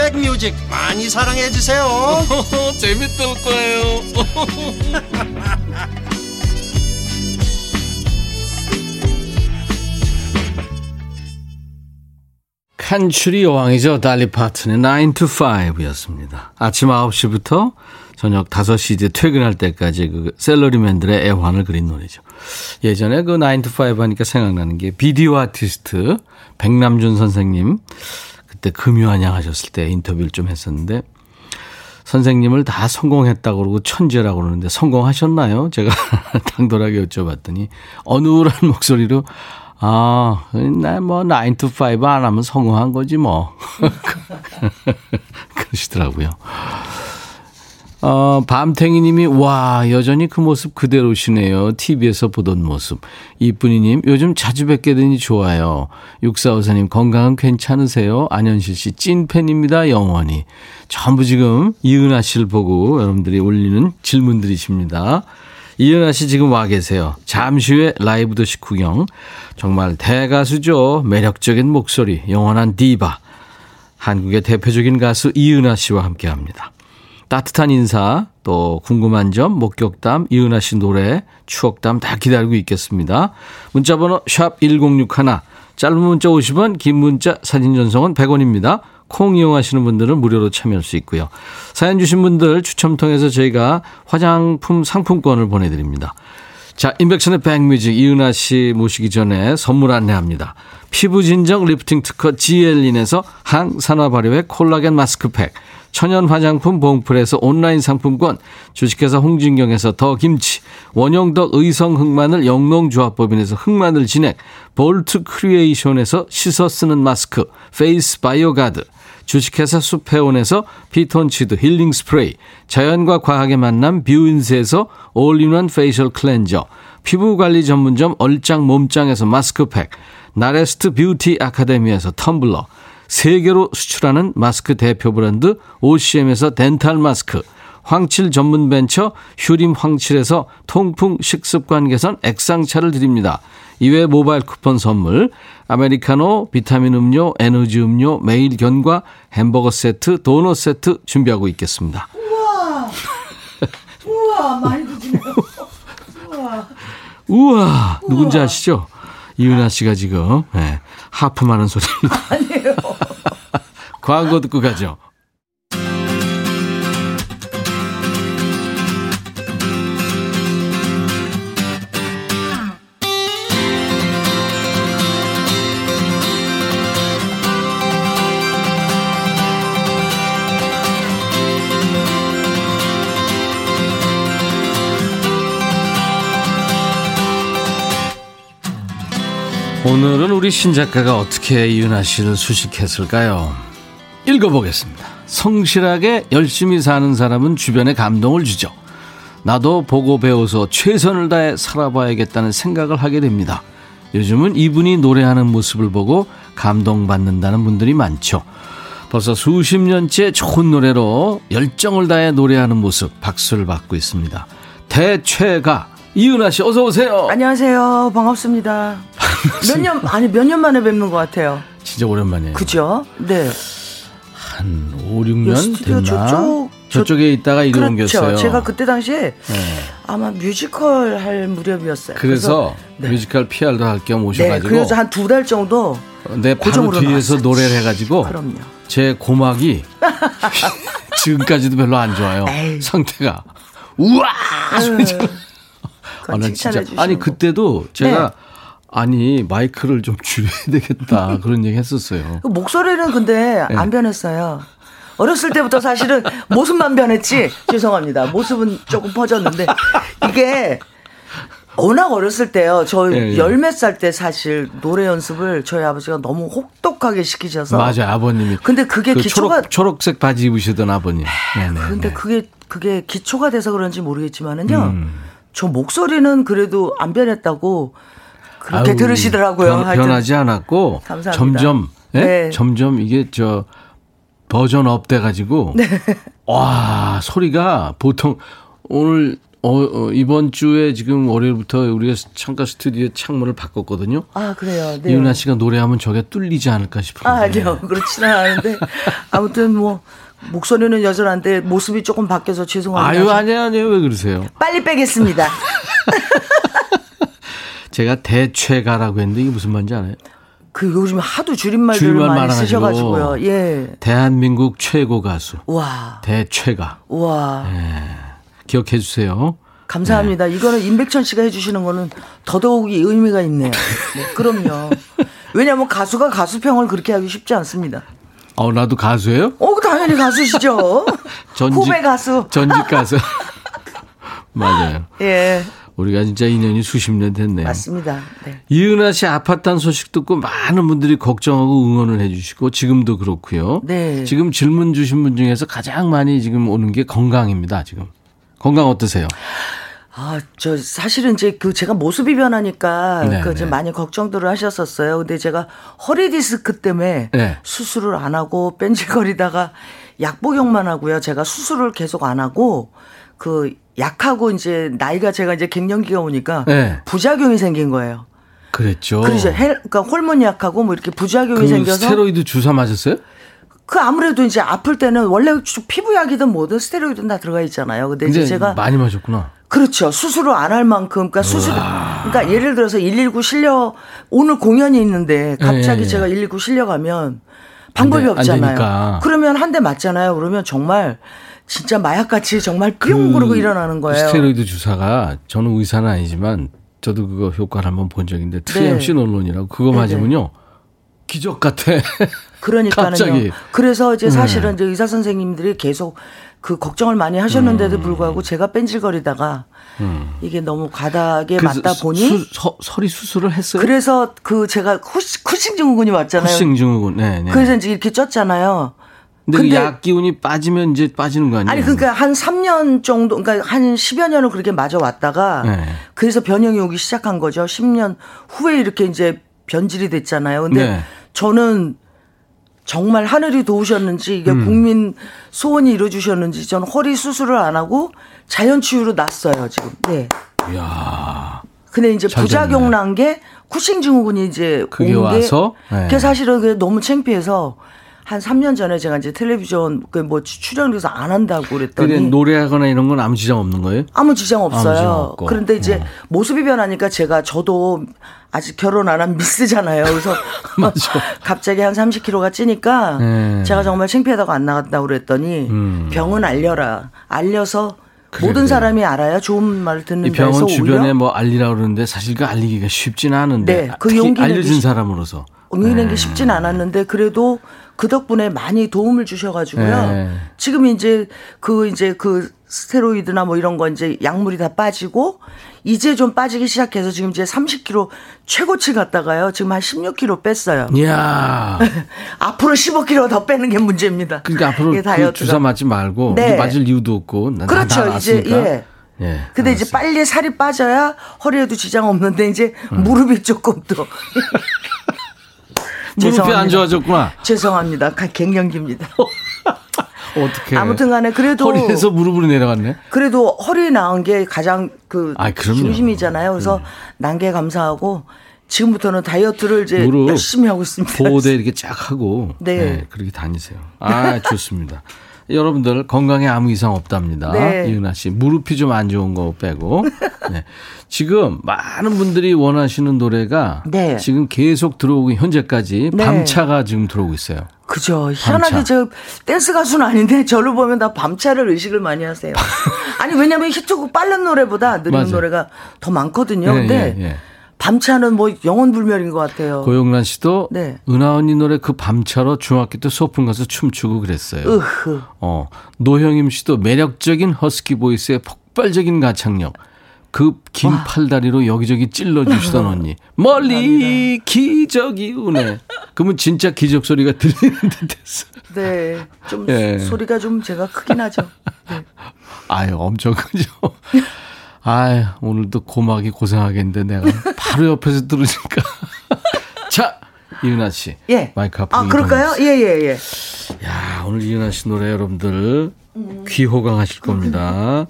Speaker 4: 백뮤직 많이 사랑해 주세요 [laughs]
Speaker 5: 재밌을 거예요 [laughs]
Speaker 1: 칸츄리 여왕이죠. 달리 파튼의 9 to 5였습니다. 아침 9시부터 저녁 5시 이제 퇴근할 때까지 그 셀러리맨들의 애환을 그린 노래죠. 예전에 그 9 to 5 하니까 생각나는 게 비디오 아티스트 백남준 선생님 그때 금요한양 하셨을 때 인터뷰를 좀 했었는데 선생님을 다 성공했다고 그러고 천재라고 그러는데 성공하셨나요? 제가 [laughs] 당돌하게 여쭤봤더니 어눌한 목소리로 아, 나뭐 9 to 5안 하면 성공한 거지 뭐. [laughs] 그러시더라고요. 어, 밤탱이 님이, 와, 여전히 그 모습 그대로시네요. TV에서 보던 모습. 이쁜이 님, 요즘 자주 뵙게 되니 좋아요. 6454님, 건강은 괜찮으세요? 안현실 씨, 찐팬입니다. 영원히. 전부 지금 이은하 씨를 보고 여러분들이 올리는 질문들이십니다. 이은하 씨 지금 와 계세요. 잠시 후에 라이브 도시 구경. 정말 대가수죠. 매력적인 목소리, 영원한 디바. 한국의 대표적인 가수 이은하 씨와 함께 합니다. 따뜻한 인사, 또 궁금한 점, 목격담, 이은하 씨 노래, 추억담 다 기다리고 있겠습니다. 문자번호 샵 1061, 짧은 문자 50원, 긴 문자 사진 전송은 100원입니다. 콩 이용하시는 분들은 무료로 참여할 수 있고요. 사연 주신 분들 추첨 통해서 저희가 화장품 상품권을 보내드립니다. 자, 임백천의 백뮤직 이은하 씨 모시기 전에 선물 안내합니다. 피부 진정 리프팅 특허 지엘린에서 항산화 발효의 콜라겐 마스크팩, 천연 화장품 봉풀에서 온라인 상품권, 주식회사 홍진경에서 더 김치, 원형덕 의성 흑마늘 영농조합법인에서 흑마늘 진액, 볼트 크리에이션에서 씻어 쓰는 마스크, 페이스 바이오가드, 주식회사 수페온에서 피톤치드 힐링 스프레이, 자연과 과학의 만남 뷰인스에서 all-in-one facial cleanser, 피부관리 전문점 얼짱 몸짱에서 마스크팩, 나레스트 뷰티 아카데미에서 텀블러, 세계로 수출하는 마스크 대표 브랜드 OCM에서 덴탈 마스크, 황칠 전문 벤처 휴림 황칠에서 통풍 식습관 개선 액상차를 드립니다. 이외 모바일 쿠폰 선물, 아메리카노, 비타민 음료, 에너지 음료, 매일 견과, 햄버거 세트, 도넛 세트 준비하고 있겠습니다.
Speaker 6: 우와, 많이 드시네요. [laughs]
Speaker 1: 우와, 누군지 아시죠? 이은하 씨가 지금 네, 하품하는 소리입니다.
Speaker 6: 아니에요. [laughs]
Speaker 1: 광고 듣고 가죠. 오늘은 우리 신작가가 어떻게 이은하 씨를 수식했을까요? 읽어보겠습니다. 성실하게 열심히 사는 사람은 주변에 감동을 주죠. 나도 보고 배워서 최선을 다해 살아봐야겠다는 생각을 하게 됩니다. 요즘은 이분이 노래하는 모습을 보고 감동받는다는 분들이 많죠. 벌써 수십 년째 좋은 노래로 열정을 다해 노래하는 모습 박수를 받고 있습니다. 대최가 이은하 씨 어서 오세요.
Speaker 6: 안녕하세요. 반갑습니다. 몇 년, 아니, 몇 년 만에 뵙는 것 같아요.
Speaker 1: 진짜 오랜만이에요.
Speaker 6: 그죠? 네.
Speaker 1: 한 5, 6년
Speaker 6: 스튜디오
Speaker 1: 됐나?
Speaker 6: 저쪽,
Speaker 1: 저쪽에 있다가 이리
Speaker 6: 그렇죠.
Speaker 1: 옮겼어요.
Speaker 6: 제가 그때 당시에
Speaker 1: 네.
Speaker 6: 아마 뮤지컬 할 무렵이었어요.
Speaker 1: 그래서
Speaker 6: 네.
Speaker 1: 뮤지컬 PR도 할겸
Speaker 6: 네,
Speaker 1: 오셔가지고
Speaker 6: 그래서 한 두 달 정도
Speaker 1: 내 바로 뒤에서
Speaker 6: 나왔어요.
Speaker 1: 노래를 해가지고
Speaker 6: 그럼요.
Speaker 1: 제 고막이 [laughs] 지금까지도 별로 안 좋아요.
Speaker 6: 에이.
Speaker 1: 상태가 우와 소리처럼. [laughs]
Speaker 6: 그건
Speaker 1: 아, 나
Speaker 6: 칭찬해
Speaker 1: 진짜 아니
Speaker 6: 거.
Speaker 1: 그때도 제가
Speaker 6: 네.
Speaker 1: 아니 마이크를 좀 줄여야 되겠다 [laughs] 그런 얘기 했었어요.
Speaker 6: 그 목소리는 근데
Speaker 1: 네.
Speaker 6: 안 변했어요. 어렸을 때부터 사실은 모습만 변했지. 죄송합니다. 모습은 조금 퍼졌는데 이게 워낙 어렸을 때요. 저
Speaker 1: 예, 예.
Speaker 6: 열몇살때 사실 노래 연습을 저희 아버지가 너무 혹독하게 시키셔서
Speaker 1: 맞아요 아버님이.
Speaker 6: 근데 그게
Speaker 1: 그
Speaker 6: 기초가
Speaker 1: 초록, 초록 색 바지 입으시던 아버님. 네네.
Speaker 6: 근데 그게 그게 기초가 돼서 그런지 모르겠지만은요.
Speaker 1: 음.
Speaker 6: 저 목소리는 그래도 안 변했다고 그렇게
Speaker 1: 아유,
Speaker 6: 들으시더라고요.
Speaker 1: 변, 변하지 않았고
Speaker 6: 감사합니다.
Speaker 1: 점점 예?
Speaker 6: 네.
Speaker 1: 점점 이게 저 버전 업 돼 가지고 [laughs]
Speaker 6: 네.
Speaker 1: 와 소리가 보통 오늘 어, 어, 이번 주에 지금 월요일부터 우리가 창가 스튜디오 창문을 바꿨거든요.
Speaker 6: 아 그래요. 네.
Speaker 1: 이은하 씨가 노래하면 저게 뚫리지 않을까 싶은데.
Speaker 6: 아, 아니요. 그렇지는 않은데. 아무튼 뭐, 목소리는 여전한데 모습이 조금 바뀌어서 죄송합니다.
Speaker 1: 아유 아니에요 아니에요 왜 그러세요?
Speaker 6: 빨리 빼겠습니다. [laughs]
Speaker 1: 제가 대최가라고 했는데 이게 무슨 말인지 알아요?
Speaker 6: 그 요즘 하도 줄임말들을
Speaker 1: 줄임말
Speaker 6: 많이. 쓰셔가지고요. 예.
Speaker 1: 대한민국 최고 가수
Speaker 6: 와,
Speaker 1: 대최가
Speaker 6: 와.
Speaker 1: 기억해 주세요.
Speaker 6: 감사합니다.
Speaker 1: 네.
Speaker 6: 이거는 임백천 씨가 해주시는 거는 더더욱이 의미가 있네요. 네, 그럼요. 왜냐하면 가수가 가수평을 그렇게 하기 쉽지 않습니다.
Speaker 1: 어 나도 가수예요?
Speaker 6: 어, 당연히 가수시죠. [laughs] 후배 가수.
Speaker 1: 전직 가수. [laughs] 맞아요.
Speaker 6: 예,
Speaker 1: 우리가 진짜 인연이 수십 년 됐네요.
Speaker 6: 맞습니다. 네.
Speaker 1: 이은하 씨 아팠다는 소식 듣고 많은 분들이 걱정하고 응원을 해주시고 지금도 그렇고요.
Speaker 6: 네.
Speaker 1: 지금 질문 주신 분 중에서 가장 많이 지금 오는 게 건강입니다. 지금 건강 어떠세요?
Speaker 6: 아, 저 사실은 이제 그 제가 모습이 변하니까
Speaker 1: 네,
Speaker 6: 그 이제
Speaker 1: 네.
Speaker 6: 많이 걱정들을 하셨었어요. 근데 제가 허리 디스크 때문에
Speaker 1: 네.
Speaker 6: 수술을 안 하고 뺀질거리다가 약 복용만 하고요. 제가 수술을 계속 안 하고 그 약하고 이제 나이가 제가 이제 갱년기가 오니까
Speaker 1: 네.
Speaker 6: 부작용이 생긴 거예요.
Speaker 1: 그랬죠.
Speaker 6: 그러죠. 헬, 그러니까 호르몬 약하고 뭐 이렇게 부작용이
Speaker 1: 그
Speaker 6: 생겨서
Speaker 1: 스테로이드 주사 맞았어요?
Speaker 6: 그 아무래도 이제 아플 때는 원래 피부약이든 뭐든 스테로이드는 다 들어가 있잖아요. 근데,
Speaker 1: 근데
Speaker 6: 이제 제가
Speaker 1: 많이 마셨구나.
Speaker 6: 그렇죠. 수술을 안 할 만큼, 그러니까 수술, 그러니까 예를 들어서 119 실려, 오늘 공연이 있는데 갑자기
Speaker 1: 예, 예.
Speaker 6: 제가 119 실려가면 방법이
Speaker 1: 안 돼- 안
Speaker 6: 없잖아요.
Speaker 1: 되니까.
Speaker 6: 그러면 한 대 맞잖아요. 그러면 정말 진짜 마약같이 정말 뿅
Speaker 1: 그
Speaker 6: 그러고 일어나는 거예요.
Speaker 1: 스테로이드 주사가 저는 의사는 아니지만 저도 그거 효과를 한번 본 있는데 트리엠신 논론이라고 그거
Speaker 6: 네,
Speaker 1: 맞으면요 기적 같아. [laughs]
Speaker 6: 그러니까는요.
Speaker 1: 갑자기.
Speaker 6: 그래서 이제
Speaker 1: 네.
Speaker 6: 사실은 이제 의사 선생님들이 계속 그 걱정을 많이 하셨는데도 불구하고 제가 뺀질거리다가 이게 너무 과다하게
Speaker 1: 음. 그래서
Speaker 6: 맞다 보니
Speaker 1: 수, 서, 서리 수술을 했어요.
Speaker 6: 그래서 그 제가 쿠시, 쿠싱 증후군이 왔잖아요.
Speaker 1: 쿠싱 증후군. 네, 네.
Speaker 6: 그래서 이제 이렇게 쪘잖아요.
Speaker 1: 근데, 그
Speaker 6: 근데-
Speaker 1: 약 기운이 빠지면 이제 빠지는 거 아니에요?
Speaker 6: 아니 그러니까 한 3년 정도 그러니까 한 10여 년을 그렇게 맞아 왔다가
Speaker 1: 네.
Speaker 6: 그래서 변형이 오기 시작한 거죠. 10년 후에 이렇게 이제 변질이 됐잖아요. 근데
Speaker 1: 네.
Speaker 6: 저는 정말 하늘이 도우셨는지 이게
Speaker 1: 음.
Speaker 6: 국민 소원이 이루어 주셨는지 저는 허리 수술을 안 하고 자연 치유로 났어요, 지금. 네.
Speaker 1: 이야.
Speaker 6: 근데 이제
Speaker 1: 잘
Speaker 6: 부작용. 난 게 쿠싱 증후군이 이제
Speaker 1: 그게
Speaker 6: 온
Speaker 1: 와서?
Speaker 6: 게
Speaker 1: 네.
Speaker 6: 그게 사실은 그게 너무 창피해서 한 3년 전에 제가 이제 텔레비전 그뭐 출연해서 안 한다고 그랬더니
Speaker 1: 노래하거나 이런 건 아무 지장 없는 거예요?
Speaker 6: 아무 지장 없어요.
Speaker 1: 아무 지장.
Speaker 6: 그런데 이제
Speaker 1: 어.
Speaker 6: 모습이 변하니까 제가 저도 아직 결혼 안 한 미스잖아요. 그래서. [laughs] [laughs] 갑자기 한 30kg가 찌니까
Speaker 1: 네.
Speaker 6: 제가 정말 창피하다고 안 나갔다고 그랬더니
Speaker 1: 음.
Speaker 6: 병은 알려라. 알려서
Speaker 1: 그래,
Speaker 6: 모든. 사람이 알아야 좋은 말 듣는
Speaker 1: 이 병원 주변에 뭐 알리라 그러는데 사실 그 알리기가 쉽지는 않은데
Speaker 6: 네, 그 용기는
Speaker 1: 알려준
Speaker 6: 이-
Speaker 1: 사람으로서
Speaker 6: 옮기는
Speaker 1: 네.
Speaker 6: 게 쉽진 않았는데 그래도 그 덕분에 많이 도움을 주셔가지고요.
Speaker 1: 네.
Speaker 6: 지금 이제 그 이제 그 스테로이드나 뭐 이런 거 이제 약물이 다 빠지고 이제 좀 빠지기 시작해서 지금 이제 30kg 최고치 갔다가요. 지금 한 16kg 뺐어요.
Speaker 1: 이야. [laughs]
Speaker 6: 앞으로 15kg 더 빼는 게 문제입니다.
Speaker 1: 그러니까 앞으로 그. 주사 맞지 말고
Speaker 6: 네.
Speaker 1: 이제 맞을 이유도 없고 나,
Speaker 6: 그렇죠.
Speaker 1: 다
Speaker 6: 이제. 예.
Speaker 1: 예,
Speaker 6: 근데 이제
Speaker 1: 알았어요.
Speaker 6: 빨리 살이 빠져야 허리에도 지장 없는데 이제
Speaker 1: 음.
Speaker 6: 무릎이 조금 또 [laughs]
Speaker 1: 무릎이 안. 좋아졌구나.
Speaker 6: 죄송합니다. 가- 갱년기입니다. [laughs]
Speaker 1: 어떻게?
Speaker 6: 아무튼 간에 그래도
Speaker 1: 허리에서 무릎으로 내려갔네.
Speaker 6: 그래도 허리 나은 게 가장 그.
Speaker 1: 음.
Speaker 6: 중심이잖아요. 그래서 난게 감사하고 지금부터는 다이어트를 이제 열심히 하고 있습니다.
Speaker 1: 보호대 이렇게 쫙 하고
Speaker 6: 네.
Speaker 1: 네, 그렇게 다니세요. 아 좋습니다. [laughs] 여러분들 건강에 아무 이상 없답니다.
Speaker 6: 네.
Speaker 1: 이은하 씨 무릎이 좀 안 좋은 거 빼고 네. 지금 많은 분들이 원하시는 노래가
Speaker 6: 네.
Speaker 1: 지금 계속 들어오고 현재까지
Speaker 6: 네.
Speaker 1: 밤차가 지금 들어오고 있어요.
Speaker 6: 그죠. 희한하게
Speaker 1: 밤차.
Speaker 6: 저 댄스 가수는 아닌데 저를 보면 다 밤차를 의식을 많이 하세요. [laughs] 아니 왜냐면 히트곡 빠른 노래보다 느린
Speaker 1: 맞아요.
Speaker 6: 노래가 더 많거든요.
Speaker 1: 예,
Speaker 6: 근데
Speaker 1: 예, 예.
Speaker 6: 밤차는 뭐 영원 불멸인 것 같아요.
Speaker 1: 고영란 씨도
Speaker 6: 네.
Speaker 1: 은하 언니 노래 그 밤차로 중학교 때 소풍 가서 춤추고 그랬어요.
Speaker 6: 으흐.
Speaker 1: 어, 노형임 씨도 매력적인 허스키 보이스의 폭발적인 가창력. 그 긴 팔다리로 여기저기 찔러주시던 [laughs] 언니. 멀리 기적이 우네. 그러면 진짜 기적 소리가 들리는 듯 했어.
Speaker 6: 네. [laughs] 좀
Speaker 1: 예.
Speaker 6: 소리가 좀 제가 크긴 하죠. 네. [laughs]
Speaker 1: 아유, 엄청 크죠. 아유, 오늘도 고막이 고생하겠는데 내가 바로 옆에서 들으니까. [laughs] 자, 이은하 씨.
Speaker 6: 예.
Speaker 1: 마이크 앞으로.
Speaker 6: 아, 그럴까요? 예, 예, 예.
Speaker 1: 야, 오늘 이은하 씨 노래 여러분들 귀호강하실 겁니다.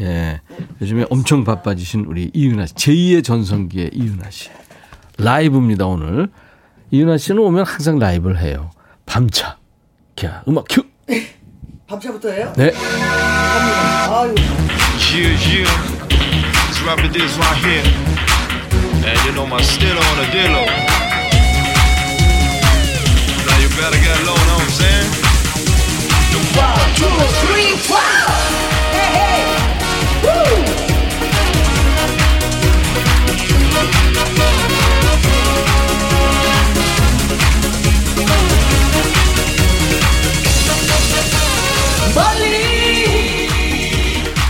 Speaker 1: 예. 요즘에 엄청 바빠지신 우리 이은하 씨. 제2의 전성기의 이은하 씨. 라이브입니다, 오늘. 이은하 씨는 오면 항상 라이브를 해요. 밤차. 자, 음악 큐.
Speaker 6: 밤차부터예요?
Speaker 1: 네.
Speaker 6: 아유.
Speaker 7: Yeah, yeah. Let's rap it this right here. And you know my still on the dillo. Now you better get low, know what I'm saying?
Speaker 6: 멀리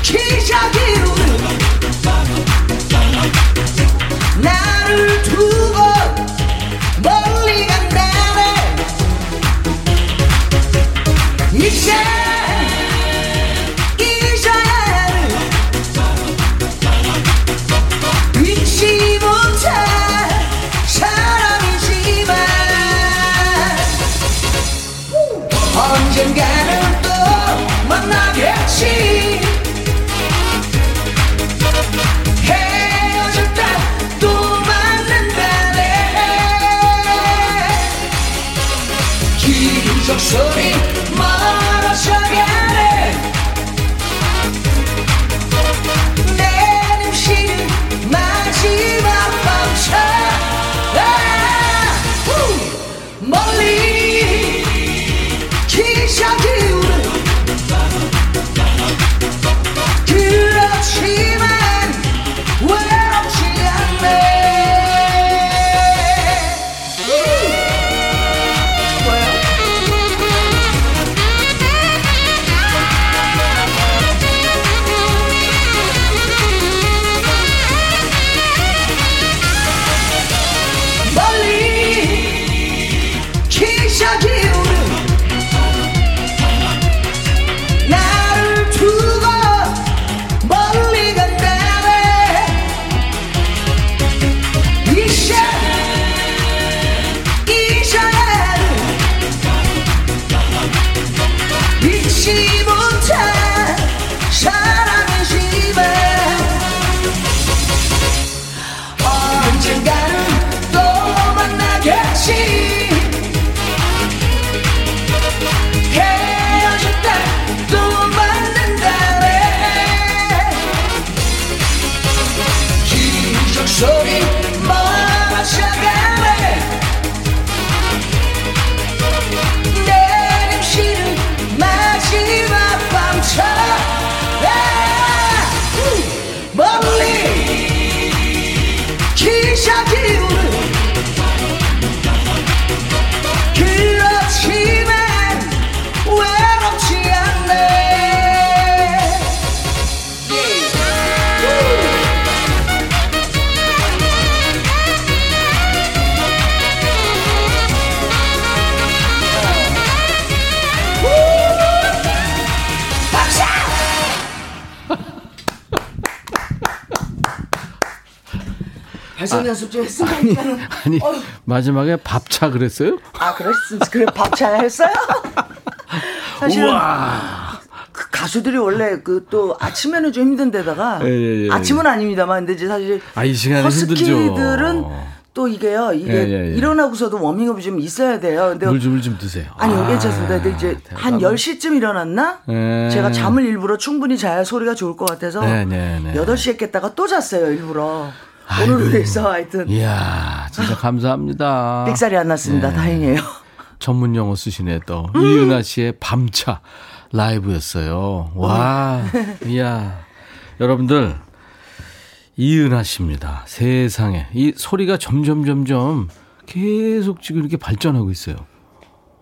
Speaker 6: 기적이 우는 나를 언젠가는 또 만나겠지. 헤어졌다 또 만난다네. 기적 소리 좀 했으니까.
Speaker 1: 아니 마지막에 밥차 그랬어요?
Speaker 6: 아, 그랬습니다. 그래, 밥잘 했어요? [laughs] 사실은 그 가수들이 원래 그 또 아침에는 좀 힘든데다가
Speaker 1: 예, 예, 예.
Speaker 6: 아침은 아닙니다만 근데 이제 사실
Speaker 1: 아, 이 시간에
Speaker 6: 허스키들은. 또 이게요 이게
Speaker 1: 예, 예, 예.
Speaker 6: 일어나고서도 워밍업이 좀 있어야 돼요. 근데
Speaker 1: 물좀물 좀 드세요.
Speaker 6: 아니
Speaker 1: 아,
Speaker 6: 괜찮습니다. 근데 이제 한
Speaker 1: 대단하다.
Speaker 6: 10시쯤 일어났나?
Speaker 1: 예.
Speaker 6: 제가 잠을 일부러 충분히 자야 소리가 좋을 것 같아서
Speaker 1: 네, 네, 네.
Speaker 6: 8시에 깼다가 또 잤어요 일부러.
Speaker 1: 아이고. 예.
Speaker 6: 오늘을 위해서 하여튼
Speaker 1: 이야 진짜 감사합니다. [laughs]
Speaker 6: 삑살이 안 났습니다.
Speaker 1: 네.
Speaker 6: 다행이에요.
Speaker 1: 전문 용어 쓰시네 또
Speaker 6: 음.
Speaker 1: 이은하 씨의 밤차 라이브였어요. 와, [laughs] 이야 여러분들 이은하 씨입니다. 세상에 이 소리가 점점 점점 계속 지금 이렇게 발전하고 있어요.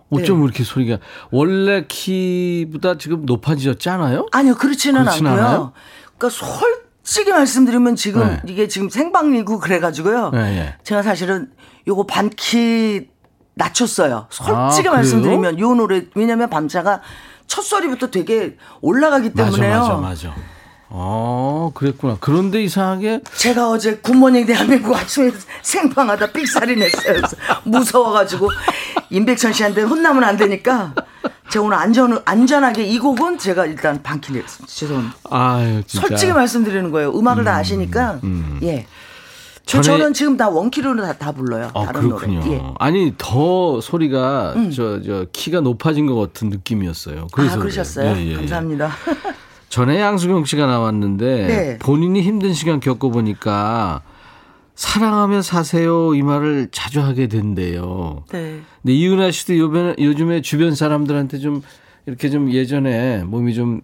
Speaker 1: 어쩜
Speaker 6: 네.
Speaker 1: 이렇게 소리가 원래 키보다 지금 높아지셨잖아요?
Speaker 6: 아니요, 그렇지는
Speaker 1: 그렇진
Speaker 6: 않고요.
Speaker 1: 않아요?
Speaker 6: 그러니까 솔 직히 말씀드리면 지금
Speaker 1: 네.
Speaker 6: 이게 지금 생방이고 그래가지고요.
Speaker 1: 네, 네.
Speaker 6: 제가 사실은 요거 반키 낮췄어요. 솔직히
Speaker 1: 아?
Speaker 6: 말씀드리면 요 노래 왜냐면 밤차가 첫 소리부터 되게 올라가기
Speaker 1: 맞아,
Speaker 6: 때문에요.
Speaker 1: 맞아, 맞아. 어, 그랬구나. 그런데 이상하게
Speaker 6: 제가 어제 굿모닝 대한민국 아침에 생방하다 삑살이 냈어요. 무서워가지고 임백천 씨한테 혼나면 안 되니까 제가 오늘 안전 안전하게 이 곡은 제가 일단 반키 냈습니다. 죄송합니다.
Speaker 1: 아유.
Speaker 6: 솔직히 말씀드리는 거예요. 음악을 다 아시니까 예. 저,
Speaker 1: 전에-
Speaker 6: 저는 지금 다 원키로는 다, 다 불러요.
Speaker 1: 아,
Speaker 6: 다른
Speaker 1: 그렇군요.
Speaker 6: 노래. 예. 음.
Speaker 1: 아니, 더 소리가, 저, 저, 키가 높아진 것 같은 느낌이었어요. 그래서
Speaker 6: 아, 그러셨어요?
Speaker 1: 예, 예, 예.
Speaker 6: 감사합니다.
Speaker 1: 전에 양수경 씨가 나왔는데,
Speaker 6: 네.
Speaker 1: 본인이 힘든 시간 겪어보니까, 사랑하며 사세요, 이 말을 자주 하게 된대요.
Speaker 6: 네.
Speaker 1: 근데 이은하 씨도 요즘에, 요즘에 주변 사람들한테 좀, 이렇게 좀 예전에 몸이 좀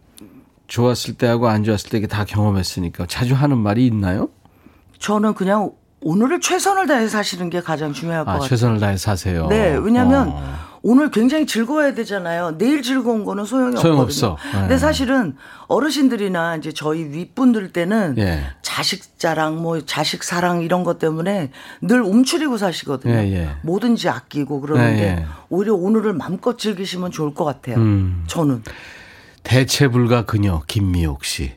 Speaker 1: 좋았을 때하고 안 좋았을 때 이게 다 경험했으니까 자주 하는 말이 있나요?
Speaker 6: 저는 그냥 오늘을 최선을 다해서 사시는 게 가장 중요할 것
Speaker 1: 아,
Speaker 6: 같아요.
Speaker 1: 최선을 다해 사세요.
Speaker 6: 네, 왜냐하면
Speaker 1: 어.
Speaker 6: 오늘 굉장히 즐거워야 되잖아요. 내일 즐거운 거는 소용이
Speaker 1: 소용없어.
Speaker 6: 없거든요.
Speaker 1: 네.
Speaker 6: 근데 사실은 어르신들이나 이제 저희 윗분들 때는
Speaker 1: 예.
Speaker 6: 자식 자랑, 뭐 자식 사랑 이런 것 때문에 늘 움츠리고 사시거든요.
Speaker 1: 예, 예.
Speaker 6: 뭐든지 아끼고 그러는데. 오히려 오늘을 마음껏 즐기시면 좋을 것 같아요.
Speaker 1: 음.
Speaker 6: 저는.
Speaker 1: 대체불가 그녀 김미옥 씨.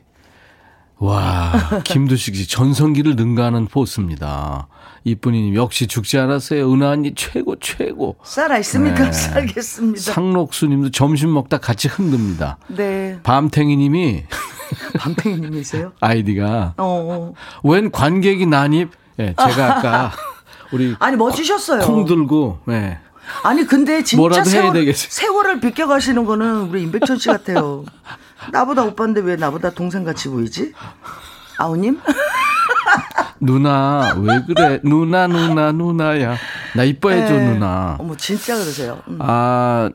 Speaker 1: 와, [laughs] 김두식 씨 전성기를 능가하는 포스입니다. 이쁜이님 역시 죽지 않았어요. 은하 언니 최고 최고.
Speaker 6: 살아 있습니까?
Speaker 1: 네. [laughs]
Speaker 6: 살겠습니다.
Speaker 1: 상록수님도 점심 먹다 같이 흔듭니다.
Speaker 6: 네.
Speaker 1: 밤탱이님이 [laughs]
Speaker 6: 밤팽이님이세요?
Speaker 1: 아이디가
Speaker 6: 어, 어.
Speaker 1: 웬 관객이 난입? 예, 제가 아까 [laughs] 우리
Speaker 6: 아니 멋지셨어요.
Speaker 1: 콩 들고 예.
Speaker 6: 아니 근데 진짜
Speaker 1: 뭐라도 해야
Speaker 6: 세월. 세월을 비껴가시는 거는 우리 임백천 씨 같아요. 나보다 오빠인데 왜 나보다 동생 같이 보이지? 아우님?
Speaker 1: 누나 왜 그래? 누나 누나 누나야. 나 이뻐해줘
Speaker 6: 네.
Speaker 1: 누나.
Speaker 6: 어머 진짜 그러세요. 음.
Speaker 1: 아,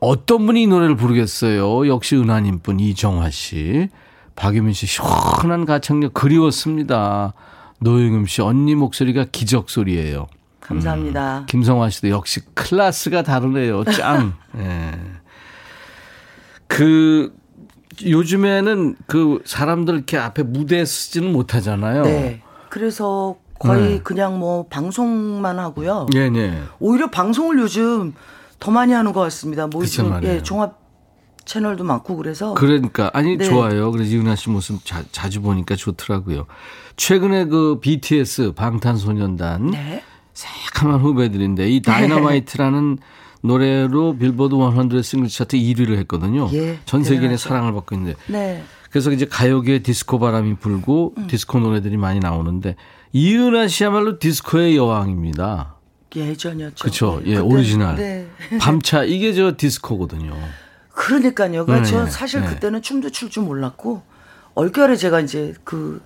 Speaker 1: 어떤 분이 이 노래를 부르겠어요? 역시 은하님 분, 이정화 씨. 박유민 씨, 시원한 가창력 그리웠습니다. 노영임 씨, 언니 목소리가 기적 소리예요.
Speaker 6: 감사합니다.
Speaker 1: 김성화 씨도 역시 클래스가 다르네요. 짱. [laughs] 예. 그, 요즘에는 그 사람들 이렇게 앞에 무대에 쓰지는 못하잖아요.
Speaker 6: 네. 그래서 거의
Speaker 1: 네.
Speaker 6: 그냥 뭐 방송만 하고요.
Speaker 1: 예, 예.
Speaker 6: 오히려 방송을 요즘 더 많이 하는 것 같습니다. 뭐
Speaker 1: 그쵸
Speaker 6: 요즘. 예, 종합 채널도 많고 그래서
Speaker 1: 그러니까 아니
Speaker 6: 네.
Speaker 1: 좋아요. 그래서 이은하 씨 모습 자, 자주 보니까 좋더라고요. 최근에 그 BTS 방탄소년단
Speaker 6: 네.
Speaker 1: 새카만 후배들인데 이 다이너마이트라는 [laughs] 노래로 빌보드 100 싱글 차트 1위를 했거든요.
Speaker 6: 예,
Speaker 1: 전 세계인의. 사랑을 받고 있는데
Speaker 6: 네.
Speaker 1: 그래서 이제 가요계에 디스코 바람이 불고
Speaker 6: 음.
Speaker 1: 디스코 노래들이 많이 나오는데 이은하 씨야말로 디스코의 여왕입니다.
Speaker 6: 예전이었죠.
Speaker 1: 그렇죠.
Speaker 6: 네,
Speaker 1: 예,
Speaker 6: 그때-
Speaker 1: 오리지널.
Speaker 6: 네.
Speaker 1: 밤차 이게 저 디스코거든요.
Speaker 6: 그러니까요. 그러니까
Speaker 1: 네,
Speaker 6: 저
Speaker 1: 네,
Speaker 6: 사실
Speaker 1: 네.
Speaker 6: 그때는 춤도 출 줄 몰랐고 얼결에 제가 이제 그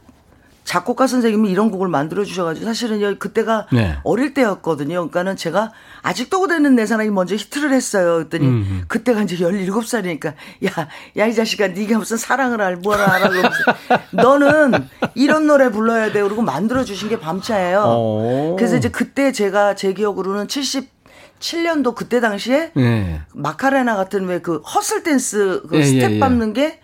Speaker 6: 작곡가 선생님이 이런 곡을 만들어 주셔가지고 사실은 요 그때가
Speaker 1: 네.
Speaker 6: 어릴 때였거든요. 그러니까는 제가 아직도 되는 내 사랑이 먼저 히트를 했어요. 그랬더니
Speaker 1: 음.
Speaker 6: 그때가 이제 17살이니까 야, 야 이 자식아 네가 무슨 사랑을 알 뭐라 알아 [laughs] 너는 이런 노래 불러야 돼. 그러고 만들어 주신 게 밤차예요.
Speaker 1: 오.
Speaker 6: 그래서 이제 그때 제가 제 기억으로는 77년도 그때 당시에
Speaker 1: 예.
Speaker 6: 마카레나 같은 왜 그 허슬 댄스 그
Speaker 1: 예,
Speaker 6: 스텝
Speaker 1: 예, 예.
Speaker 6: 밟는 게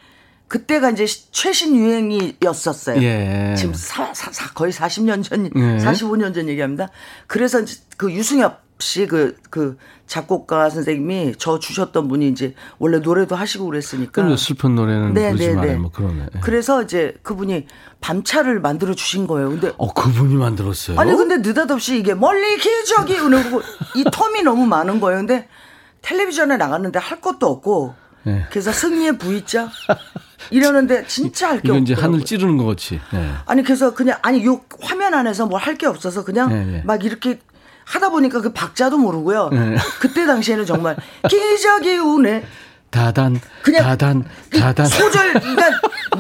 Speaker 6: 그때가 이제 시- 최신 유행이었었어요.
Speaker 1: 예.
Speaker 6: 지금 사, 사- 사- 거의 40년 전,
Speaker 1: 예.
Speaker 6: 45년 전 얘기합니다. 그래서 그 유승엽 씨 그 그 작곡가 선생님이 저 주셨던 분이 이제 원래 노래도 하시고 그랬으니까.
Speaker 1: 그럼 슬픈 노래는
Speaker 6: 네,
Speaker 1: 부르지
Speaker 6: 네,
Speaker 1: 말아요.
Speaker 6: 네.
Speaker 1: 뭐 그러네. 예.
Speaker 6: 그래서 이제 그분이 밤차를 만들어 주신 거예요. 근데
Speaker 1: 어, 그분이 만들었어요.
Speaker 6: 아니 근데 느닷없이 이게 멀리 기적이 오고 이 텀이 너무 많은 거예요. 근데 텔레비전에 나갔는데 할 것도 없고
Speaker 1: 네.
Speaker 6: 그래서 승리의 V자 이러는데 진짜 할 게 없더라고요.
Speaker 1: 이제 하늘 찌르는 것 같이. 예.
Speaker 6: 아니 그래서 그냥 아니 요 화면 안에서 뭘 할 게 없어서 그냥
Speaker 1: 네, 네.
Speaker 6: 막 이렇게 하다 보니까 그 박자도 모르고요.
Speaker 1: 네.
Speaker 6: 그때 당시에는 정말 [laughs] 기적이 우네
Speaker 1: 다단,
Speaker 6: 그냥
Speaker 1: 다단,
Speaker 6: 이
Speaker 1: 다단.
Speaker 6: 소절 그러니까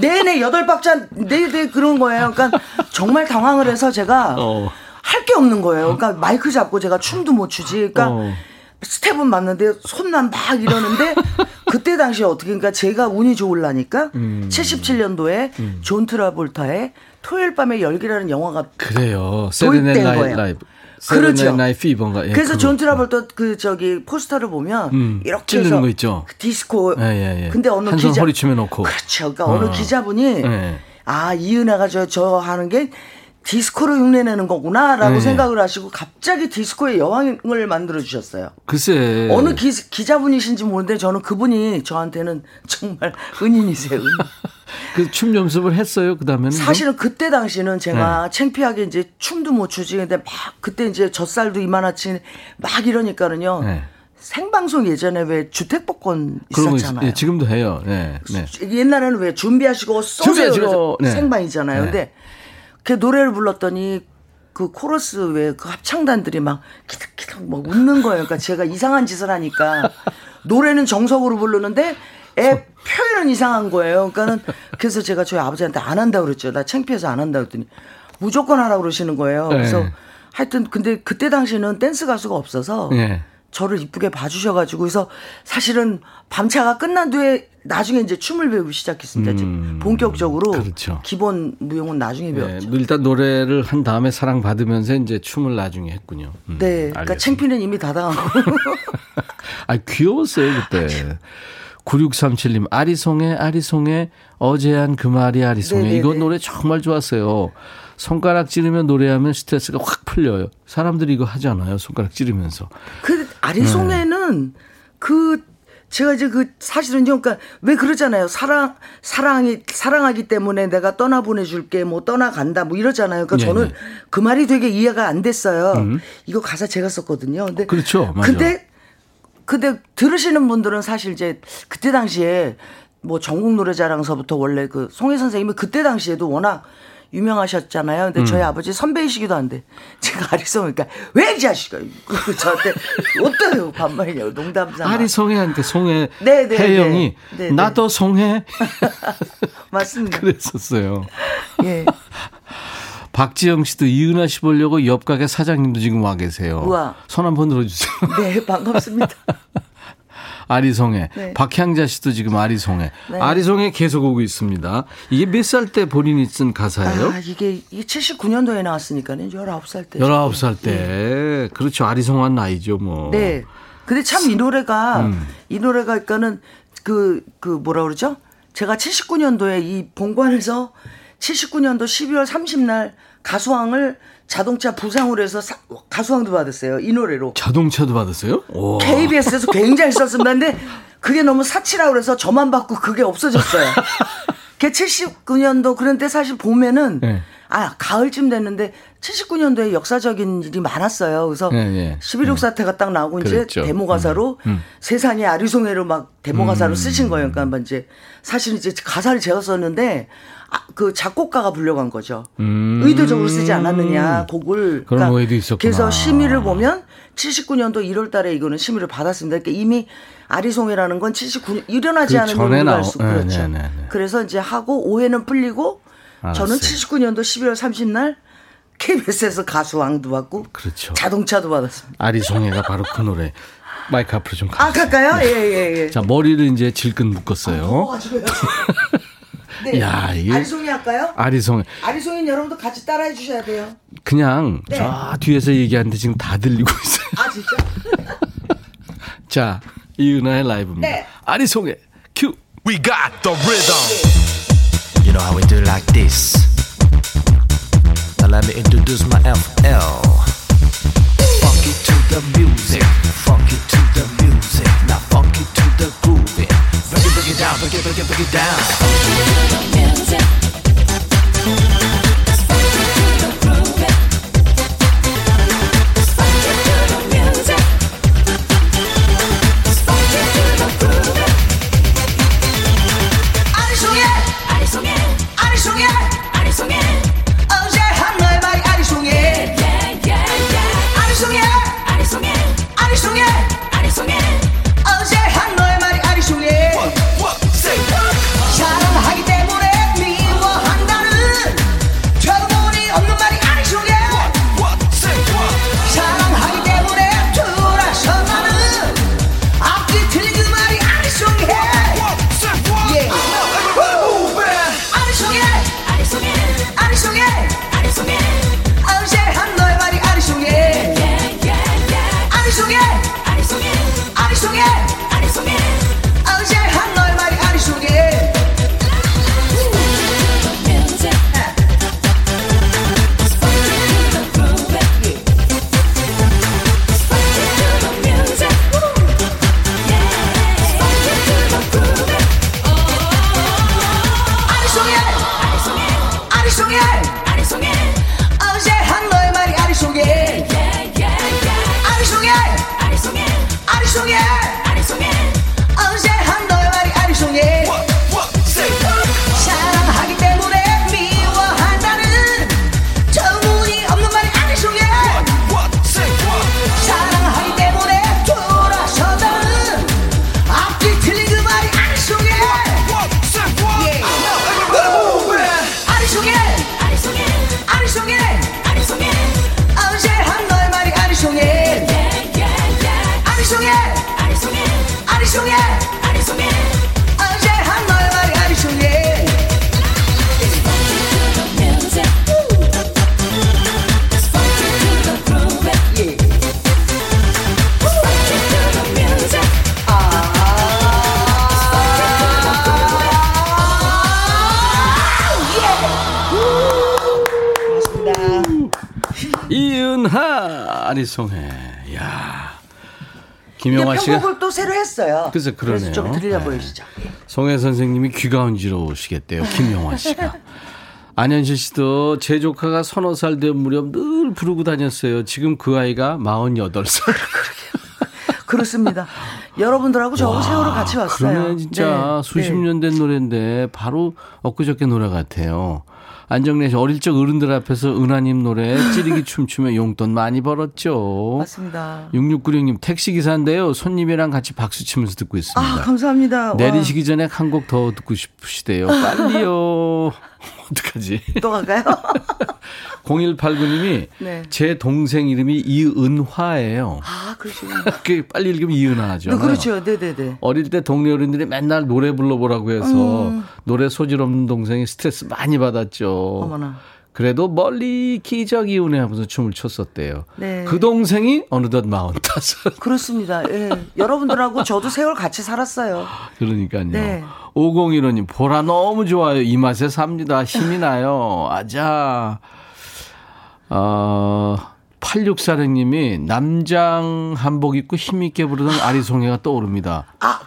Speaker 6: 내내 여덟 박자 네네 그런 거예요. 그러니까 정말 당황을 해서 제가
Speaker 1: 어.
Speaker 6: 할게 없는 거예요. 그러니까 마이크 잡고 제가 춤도 못 추지. 그러니까
Speaker 1: 어.
Speaker 6: 스텝은 맞는데 손만 막 이러는데 [laughs] 그때 당시에 어떻게 그러니까 제가 운이 좋을라니까
Speaker 1: 음.
Speaker 6: 77년도에 존 트라볼타의 토요일 밤의 열기라는 영화가
Speaker 1: 그래요.
Speaker 6: 도입된
Speaker 1: 세레네
Speaker 6: 거예요.
Speaker 1: 라이브.
Speaker 6: 그렇죠.
Speaker 1: 피버인가. 예,
Speaker 6: 그래서. 존 트라볼타 그 저기 포스터를 보면
Speaker 1: 음,
Speaker 6: 이렇게
Speaker 1: 찌르는
Speaker 6: 해서
Speaker 1: 거 있죠.
Speaker 6: 그 디스코.
Speaker 1: 예, 예, 예.
Speaker 6: 근데 어느 기자
Speaker 1: 허리춤에 놓고.
Speaker 6: 그렇죠. 그러니까
Speaker 1: 어.
Speaker 6: 어느 기자분이
Speaker 1: 예.
Speaker 6: 아 이은하가 저 저 하는 게 디스코로 흉내내는 거구나라고
Speaker 1: 예.
Speaker 6: 생각을 하시고 갑자기 디스코의 여왕을 만들어 주셨어요.
Speaker 1: 글쎄.
Speaker 6: 어느 기, 기자분이신지 모르는데 저는 그분이 저한테는 정말 은인이세요. 은인. [laughs]
Speaker 1: 그춤 연습을 했어요. 그 다음에는.
Speaker 6: 사실은 그때 당시는 제가
Speaker 1: 네.
Speaker 6: 창피하게 이제 춤도 못 추지. 근데 막 그때 이제 젖살도 이만하치 막 이러니까는요.
Speaker 1: 네.
Speaker 6: 생방송 예전에 왜 주택복권
Speaker 1: 있,
Speaker 6: 있었잖아요.
Speaker 1: 예, 지금도 해요. 네. 네.
Speaker 6: 옛날에는 왜 준비하시고 쏘세요
Speaker 1: 네.
Speaker 6: 생방이잖아요.
Speaker 1: 네.
Speaker 6: 근데 그 노래를 불렀더니 그 코러스 왜그 합창단들이 막 키득키득 막 웃는 거예요. 그러니까 제가 이상한 짓을 하니까 노래는 정석으로 부르는데 애 표현은 이상한 거예요. 그러니까는 그래서 제가 저희 아버지한테 안 한다 고 그랬죠. 나 창피해서 안 한다 그랬더니 무조건 하라고 그러시는 거예요. 그래서
Speaker 1: 네.
Speaker 6: 하여튼 근데 그때 당시는 댄스 가수가 없어서
Speaker 1: 예.
Speaker 6: 저를 이쁘게 봐주셔가지고 그래서 사실은 밤차가 끝난 뒤에 나중에 이제 춤을 배우기 시작했습니다.
Speaker 1: 음,
Speaker 6: 본격적으로
Speaker 1: 그렇죠.
Speaker 6: 기본 무용은 나중에
Speaker 1: 예,
Speaker 6: 배웠죠.
Speaker 1: 일단 노래를 한 다음에 사랑 받으면서 이제 춤을 나중에 했군요. 음,
Speaker 6: 네, 그러니까
Speaker 1: 알겠습니다.
Speaker 6: 창피는 이미 다 당하고. [laughs]
Speaker 1: 아, 귀여웠어요, 그때. 9637님, 아리송해, 아리송해, 어제 한 그 말이 아리송해.
Speaker 6: 네네네.
Speaker 1: 이거 노래 정말 좋았어요. 손가락 찌르면 노래하면 스트레스가 확 풀려요. 사람들이 이거 하잖아요. 손가락 찌르면서.
Speaker 6: 그 아리송에는 그 제가 이제 그 사실은요, 그러니까 왜 그러잖아요. 사랑 사랑이 사랑하기 때문에 내가 떠나 보내줄게, 뭐 떠나간다, 뭐 이러잖아요. 그러니까
Speaker 1: 네,
Speaker 6: 저는
Speaker 1: 네.
Speaker 6: 그 말이 되게 이해가 안 됐어요. 이거 가사 제가 썼거든요. 근데
Speaker 1: 그렇죠. 맞아.
Speaker 6: 근데 근데 들으시는 분들은 사실 이제 그때 당시에 뭐 전국 노래자랑서부터 원래 그 송혜 선생님이 그때 당시에도 워낙 유명하셨잖아요. 근데
Speaker 1: 음.
Speaker 6: 저희 아버지 선배이시기도 한데 제가 아리송이니까 왜 이 자식아 그 저한테 어때요 반말이냐고 농담 삼아
Speaker 1: 아리송해한테 송해
Speaker 6: 네, 네,
Speaker 1: 혜영이
Speaker 6: 네. 네, 네.
Speaker 1: 나도 송해 [laughs]
Speaker 6: 맞습니다.
Speaker 1: 그랬었어요.
Speaker 6: 예. [laughs]
Speaker 1: 박지영 씨도 이은하 씨 보려고 옆 가게 사장님도 지금 와 계세요.
Speaker 6: 우와.
Speaker 1: 손 한번 들어주세요.
Speaker 6: 네 반갑습니다. [laughs]
Speaker 1: 아리송해.
Speaker 6: 네.
Speaker 1: 박향자 씨도 지금 아리송해. 아리송해 계속 오고 있습니다. 이게 몇 살 때 본인이 쓴 가사예요?
Speaker 6: 아 이게 이게 79년도에 나왔으니까는 19살 때.
Speaker 1: 19살 때. 그렇죠. 아리송한 나이죠, 뭐.
Speaker 6: 네. 근데 참 이 노래가
Speaker 1: 음.
Speaker 6: 이 노래가 그러니까는 그그 뭐라 그러죠? 제가 79년도에 이 본관에서 79년도 12월 30날 가수왕을 자동차 부상으로 해서 사- 가수왕도 받았어요. 이 노래로.
Speaker 1: 자동차도 받았어요? 오.
Speaker 6: KBS에서 굉장히 썼습니다. 근데 그게 너무 사치라고 그래서 저만 받고 그게 없어졌어요. [laughs] 그게 79년도 그런데 사실 봄에는
Speaker 1: 네.
Speaker 6: 아 가을쯤 됐는데 79년도에 역사적인 일이 많았어요. 그래서
Speaker 1: 네, 네.
Speaker 6: 11.6 사태가 딱 나오고
Speaker 1: 그랬죠.
Speaker 6: 이제 데모 가사로
Speaker 1: 음,
Speaker 6: 세상에 아리송해로 막 데모 가사로 쓰신 거예요. 그러니까 이제 사실 이제 가사를 제가 썼는데 아, 그 작곡가가 불려간 거죠.
Speaker 1: 음.
Speaker 6: 의도적으로 쓰지 않았느냐 곡을.
Speaker 1: 그런 오해도 있었구나.
Speaker 6: 그래서 심의를 보면 79년도 1월달에 이거는 심의를 받았습니다. 그러니까 이미 아리송해라는 건 79년 일어나지
Speaker 1: 그
Speaker 6: 않은 일을
Speaker 1: 나오-
Speaker 6: 할수
Speaker 1: 네,
Speaker 6: 그렇죠.
Speaker 1: 네, 네, 네.
Speaker 6: 그래서 이제 하고 오해는 풀리고 저는
Speaker 1: 알았어요.
Speaker 6: 79년도 12월 30날 KBS에서 가수왕도 받고
Speaker 1: 그렇죠.
Speaker 6: 자동차도 받았습니다.
Speaker 1: 아리송해가 바로 그 노래. 마이크 앞으로 좀 가.
Speaker 6: 아 갈까요? 예 예 예.
Speaker 1: 자, 머리를 이제 질끈 묶었어요.
Speaker 6: 가지고요. [laughs] 네.
Speaker 1: 야, 이게
Speaker 6: 아리송이 할까요?
Speaker 1: 아리송.
Speaker 6: 아리송이 여러분도 같이 따라해 주셔야 돼요.
Speaker 1: 그냥
Speaker 6: 네.
Speaker 1: 저 뒤에서 얘기하는데 지금 다 들리고 있어요.
Speaker 6: 아 진짜?
Speaker 1: 자, 이은하의 라이브입니다.
Speaker 6: 네.
Speaker 1: 아리송의 큐.
Speaker 7: We got the rhythm.
Speaker 4: You know how we do like this. Now let me introduce my FL. Funk it to the music.
Speaker 5: Funk
Speaker 6: it to the music. Now funk it to the groove. break it, break it down, break it, break it, break it down.
Speaker 1: 이은하 아리송해. 야. 김영화 씨가
Speaker 6: 편곡을 또 새로 했어요.
Speaker 1: 그래서 그러네요.
Speaker 6: 그래서 좀 들려
Speaker 1: 네.
Speaker 6: 보이시죠?
Speaker 1: 송혜 선생님이 귀가 언지러우시겠대요. 김영화 씨가. [laughs] 안현실 씨도 제 조카가 서너 살 된 무렵 늘 부르고 다녔어요. 지금 그 아이가 48살. [laughs]
Speaker 6: 그렇습니다. 여러분들하고 저 세월을 같이 왔어요.
Speaker 1: 그러면 진짜
Speaker 6: 네,
Speaker 1: 수십
Speaker 6: 네.
Speaker 1: 년된 노래인데 바로 엊그저께 노래 같아요. 안정래 씨 어릴 적 어른들 앞에서 은하님 노래 찌르기 [laughs] 춤추며 용돈 많이 벌었죠.
Speaker 6: 맞습니다.
Speaker 1: 6696님 택시 기사인데요. 손님이랑 같이 박수 치면서 듣고 있습니다.
Speaker 6: 아, 감사합니다. 와,
Speaker 1: 내리시기 전에 한 곡 더 듣고 싶으시대요. 빨리요. [laughs] 어떡하지?
Speaker 6: 또 갈까요? [laughs]
Speaker 1: 0189님이
Speaker 6: 네.
Speaker 1: 제 동생 이름이 이은화예요.
Speaker 6: 아, 그러시군요.
Speaker 1: 그 빨리 읽으면 이은하죠.
Speaker 6: 네, 그렇죠. 네네네.
Speaker 1: 어릴 때 동네 어른들이 맨날 노래 불러보라고 해서 노래 소질 없는 동생이 스트레스 많이 받았죠.
Speaker 6: 음. 어머나.
Speaker 1: 그래도 멀리 기적이 우네 하면서 춤을 췄었대요.
Speaker 6: 네.
Speaker 1: 그 동생이 어느덧 마흔다섯.
Speaker 6: 그렇습니다. 예. 여러분들하고 저도 세월 같이 살았어요.
Speaker 1: 그러니까요.
Speaker 6: 네.
Speaker 1: 5015님, 보라 너무 좋아요. 이 맛에 삽니다. 힘이 나요. 아자. 어, 8646님이 남장 한복 입고 힘있게 부르던 아리송이가 떠오릅니다.
Speaker 6: 아,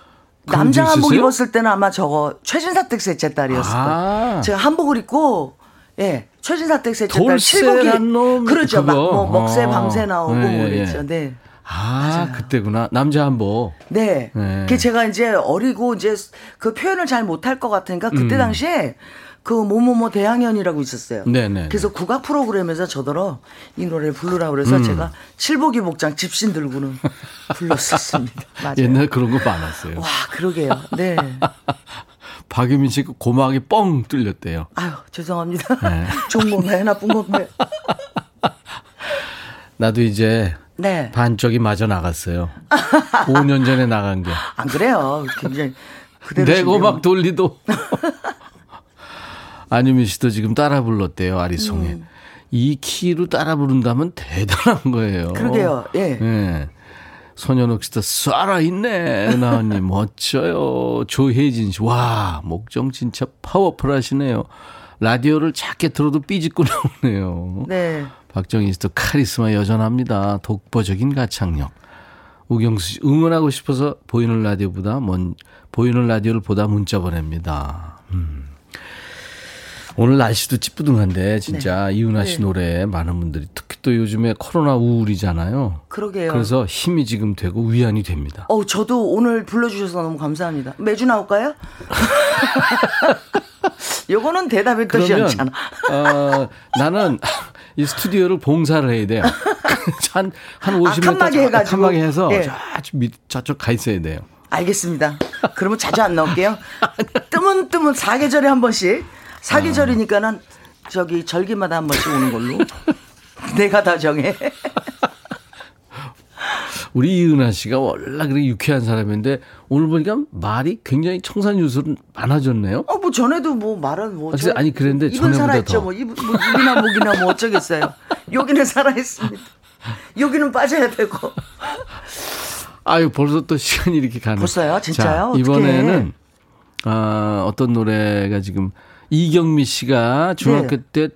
Speaker 1: 적
Speaker 6: 한복? 입었을 때는 아마 저거 최진사댁 셋째 딸이었을 거예요.
Speaker 1: 아.
Speaker 6: 제가 한복을 입고 예 최진사댁 셋째 딸 칠곡이
Speaker 1: 놈,
Speaker 6: 그렇죠. 막. 뭐 먹새
Speaker 1: 어.
Speaker 6: 밤새 나오고
Speaker 1: 네,
Speaker 6: 뭐
Speaker 1: 예,
Speaker 6: 그랬죠.
Speaker 1: 예.
Speaker 6: 네.
Speaker 1: 아, 그때구나. 남자 한복.
Speaker 6: 네.
Speaker 1: 네.
Speaker 6: 그 제가 이제 어리고 이제 그 표현을 잘 못할 것 같으니까 그때
Speaker 1: 음.
Speaker 6: 당시에 그 뭐뭐뭐 대항연이라고 있었어요.
Speaker 1: 네네.
Speaker 6: 그래서 국악 프로그램에서 저더러 이 노래를 부르라 그래서
Speaker 1: 음.
Speaker 6: 제가 칠복이 복장 집신 들고는 [laughs] 불렀었습니다. 맞아요.
Speaker 1: 옛날 그런 거 많았어요.
Speaker 6: 와, 그러게요. 네. [laughs]
Speaker 1: 박유민 씨가 고막이 뻥 뚫렸대요.
Speaker 6: 아유, 죄송합니다.
Speaker 1: 네. [laughs]
Speaker 6: 좋은 건가요? 나쁜 건가요?
Speaker 1: 나도 이제
Speaker 6: 네.
Speaker 1: 반쪽이 마저 나갔어요. 5년 전에 나간 게.
Speaker 6: 안 그래요. 굉장히 그대로
Speaker 1: 내. 고막 돌리도. 안유민 씨도 지금 따라 불렀대요, 아리송에.
Speaker 6: 음.
Speaker 1: 이 키로 따라 부른다면 대단한 거예요.
Speaker 6: 그러게요. 예.
Speaker 1: 예. 손현욱 씨도 살아있네. 은하 언니, 멋져요. 조혜진 씨, 와, 목청 진짜 파워풀 하시네요. 라디오를 작게 들어도 삐집고 나오네요.
Speaker 6: 네.
Speaker 1: 박정희 씨도 카리스마 여전합니다. 독보적인 가창력. 우경수 씨 응원하고 싶어서 보이는 라디오보다 먼 보이는 라디오를 보다 문자 보냅니다. 음. 오늘 날씨도 찌뿌둥한데 진짜 이은하 씨
Speaker 6: 네.
Speaker 1: 노래 많은 분들이 특히 또 요즘에 코로나 우울이잖아요.
Speaker 6: 그러게요.
Speaker 1: 그래서 힘이 지금 되고 위안이 됩니다.
Speaker 6: 어, 저도 오늘 불러주셔서 너무 감사합니다. 매주 나올까요? [laughs] 요거는 대답이 뜻이 않잖아.
Speaker 1: 어, 나는 [laughs] 이 스튜디오를 봉사를 해야 돼요. [laughs] 한, 한 50m
Speaker 6: 칸막이 해가지고.
Speaker 1: 칸막이 해서
Speaker 6: 예.
Speaker 1: 저쪽 밑, 저쪽 가 있어야 돼요.
Speaker 6: 알겠습니다. 그러면 자주 안 나올게요. 뜨문뜨문 사계절에 한 번씩. 사계절이니까는 저기 절기마다 한 번씩 오는 걸로. [laughs] 내가 다 정해. [laughs]
Speaker 1: 우리 이은하 씨가 원래 그렇게 유쾌한 사람인데 오늘 보니까 말이 굉장히 청산유수는 많아졌네요.
Speaker 6: 어, 뭐 전에도 뭐 말은 뭐.
Speaker 1: 아, 글쎄, 아니, 그랬는데
Speaker 6: 입은 살아있죠.
Speaker 1: 더.
Speaker 6: 뭐, 입, 뭐 입이나 목이나 뭐 어쩌겠어요. 여기는 살아있습니다. 여기는 빠져야 되고. [laughs]
Speaker 1: 아유 벌써 또 시간이 이렇게 가네.
Speaker 6: 벌써요? 진짜요?
Speaker 1: 자. 이번에는 아, 어떤 노래가 지금 이경미 씨가 중학교
Speaker 6: 네.
Speaker 1: 때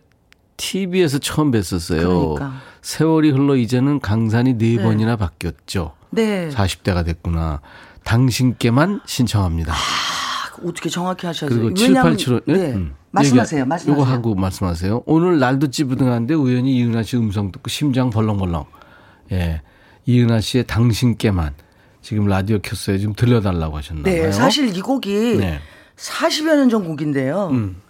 Speaker 1: TV에서 처음 뵀었어요.
Speaker 6: 그러니까.
Speaker 1: 세월이 흘러 이제는 강산이 네 번이나 바뀌었죠.
Speaker 6: 네.
Speaker 1: 40대가 됐구나. 당신께만 신청합니다.
Speaker 6: 어떻게 정확히 하셔야죠.
Speaker 1: 그리고
Speaker 6: 왜냐면-
Speaker 1: 7875.
Speaker 6: 네. 말씀하세요. 말씀하세요.
Speaker 1: 요거 하고 말씀하세요. 오늘 날도 찌부둥한데 우연히 이은하 씨 음성 듣고 심장 벌렁벌렁. 예. 이은하 씨의 당신께만 지금 라디오 켰어요. 지금 들려달라고 하셨나 봐요.
Speaker 6: 네, 사실 이 곡이
Speaker 1: 네.
Speaker 6: 40여 년 전 곡인데요.
Speaker 1: 음.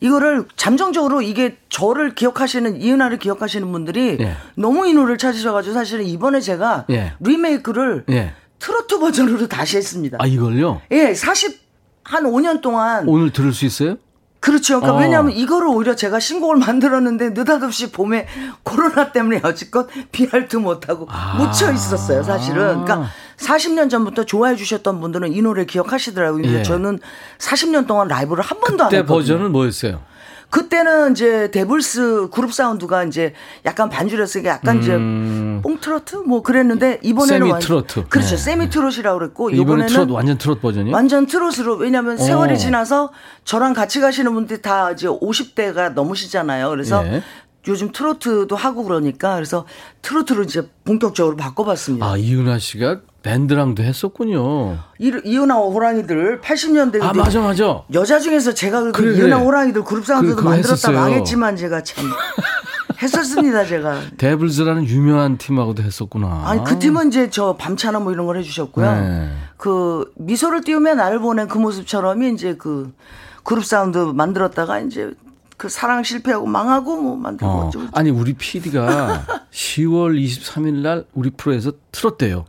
Speaker 6: 이거를 잠정적으로 이게 저를 기억하시는 이은하를 기억하시는 분들이
Speaker 1: 예.
Speaker 6: 너무 이 노래를 찾으셔가지고 사실은 이번에 제가
Speaker 1: 예.
Speaker 6: 리메이크를
Speaker 1: 예.
Speaker 6: 트로트 버전으로 다시 했습니다.
Speaker 1: 아, 이걸요?
Speaker 6: 예, 40, 한 5년 동안.
Speaker 1: 오늘 들을 수 있어요?
Speaker 6: 그렇죠. 그러니까
Speaker 1: 어.
Speaker 6: 왜냐하면 이거를 오히려 제가 신곡을 [laughs] 만들었는데 느닷없이 봄에 코로나 때문에 여지껏 활동 [laughs] 못하고
Speaker 1: 아.
Speaker 6: 묻혀 있었어요, 사실은. 그러니까 40년 전부터 좋아해 주셨던 분들은 이 노래 기억하시더라고요. 근데
Speaker 1: 예.
Speaker 6: 저는 40년 동안 라이브를 한 번도 안
Speaker 1: 그때
Speaker 6: 했거든요.
Speaker 1: 버전은 뭐였어요?
Speaker 6: 그때는 이제 데블스 그룹 사운드가 이제 약간 반주였으니까 약간 이제 뽕 트로트 뭐 그랬는데 이번에는 완-
Speaker 1: 음. 세미트로트.
Speaker 6: 그렇죠.
Speaker 1: 네.
Speaker 6: 세미트롯이라고 그랬고
Speaker 1: 이번에
Speaker 6: 이번에는
Speaker 1: 트롯 완전 트롯 버전이요?
Speaker 6: 완전 트롯으로 왜냐하면
Speaker 1: 어.
Speaker 6: 세월이 지나서 저랑 같이 가시는 분들이 다 이제 50대가 넘으시잖아요. 그래서
Speaker 1: 예.
Speaker 6: 요즘 트로트도 하고 그러니까 그래서 트로트로 이제 본격적으로 바꿔봤습니다.
Speaker 1: 아, 이은하 씨가 밴드랑도 했었군요.
Speaker 6: 이, 이은하 호랑이들 80년대
Speaker 1: 아, 맞아, 맞아.
Speaker 6: 여자 중에서 제가 그
Speaker 1: 그래, 그래.
Speaker 6: 호랑이들 그룹 사운드도
Speaker 1: 그-
Speaker 6: 만들었다
Speaker 1: 했었어요.
Speaker 6: 망했지만 제가 참 [laughs] 했었습니다 제가.
Speaker 1: 데블즈라는 유명한 팀하고도 했었구나.
Speaker 6: 아니 그 팀은 이제 저 밤차나 뭐 이런 걸 해주셨고요.
Speaker 1: 네.
Speaker 6: 그 미소를 띄우며 나를 보낸 그 모습처럼이 이제 그 그룹 사운드 만들었다가 이제 그 사랑 실패하고 망하고 뭐 만들고
Speaker 1: 어.
Speaker 6: 어쩌고
Speaker 1: 아니, 우리 PD가 10월 23일 날 우리 프로에서 틀었대요.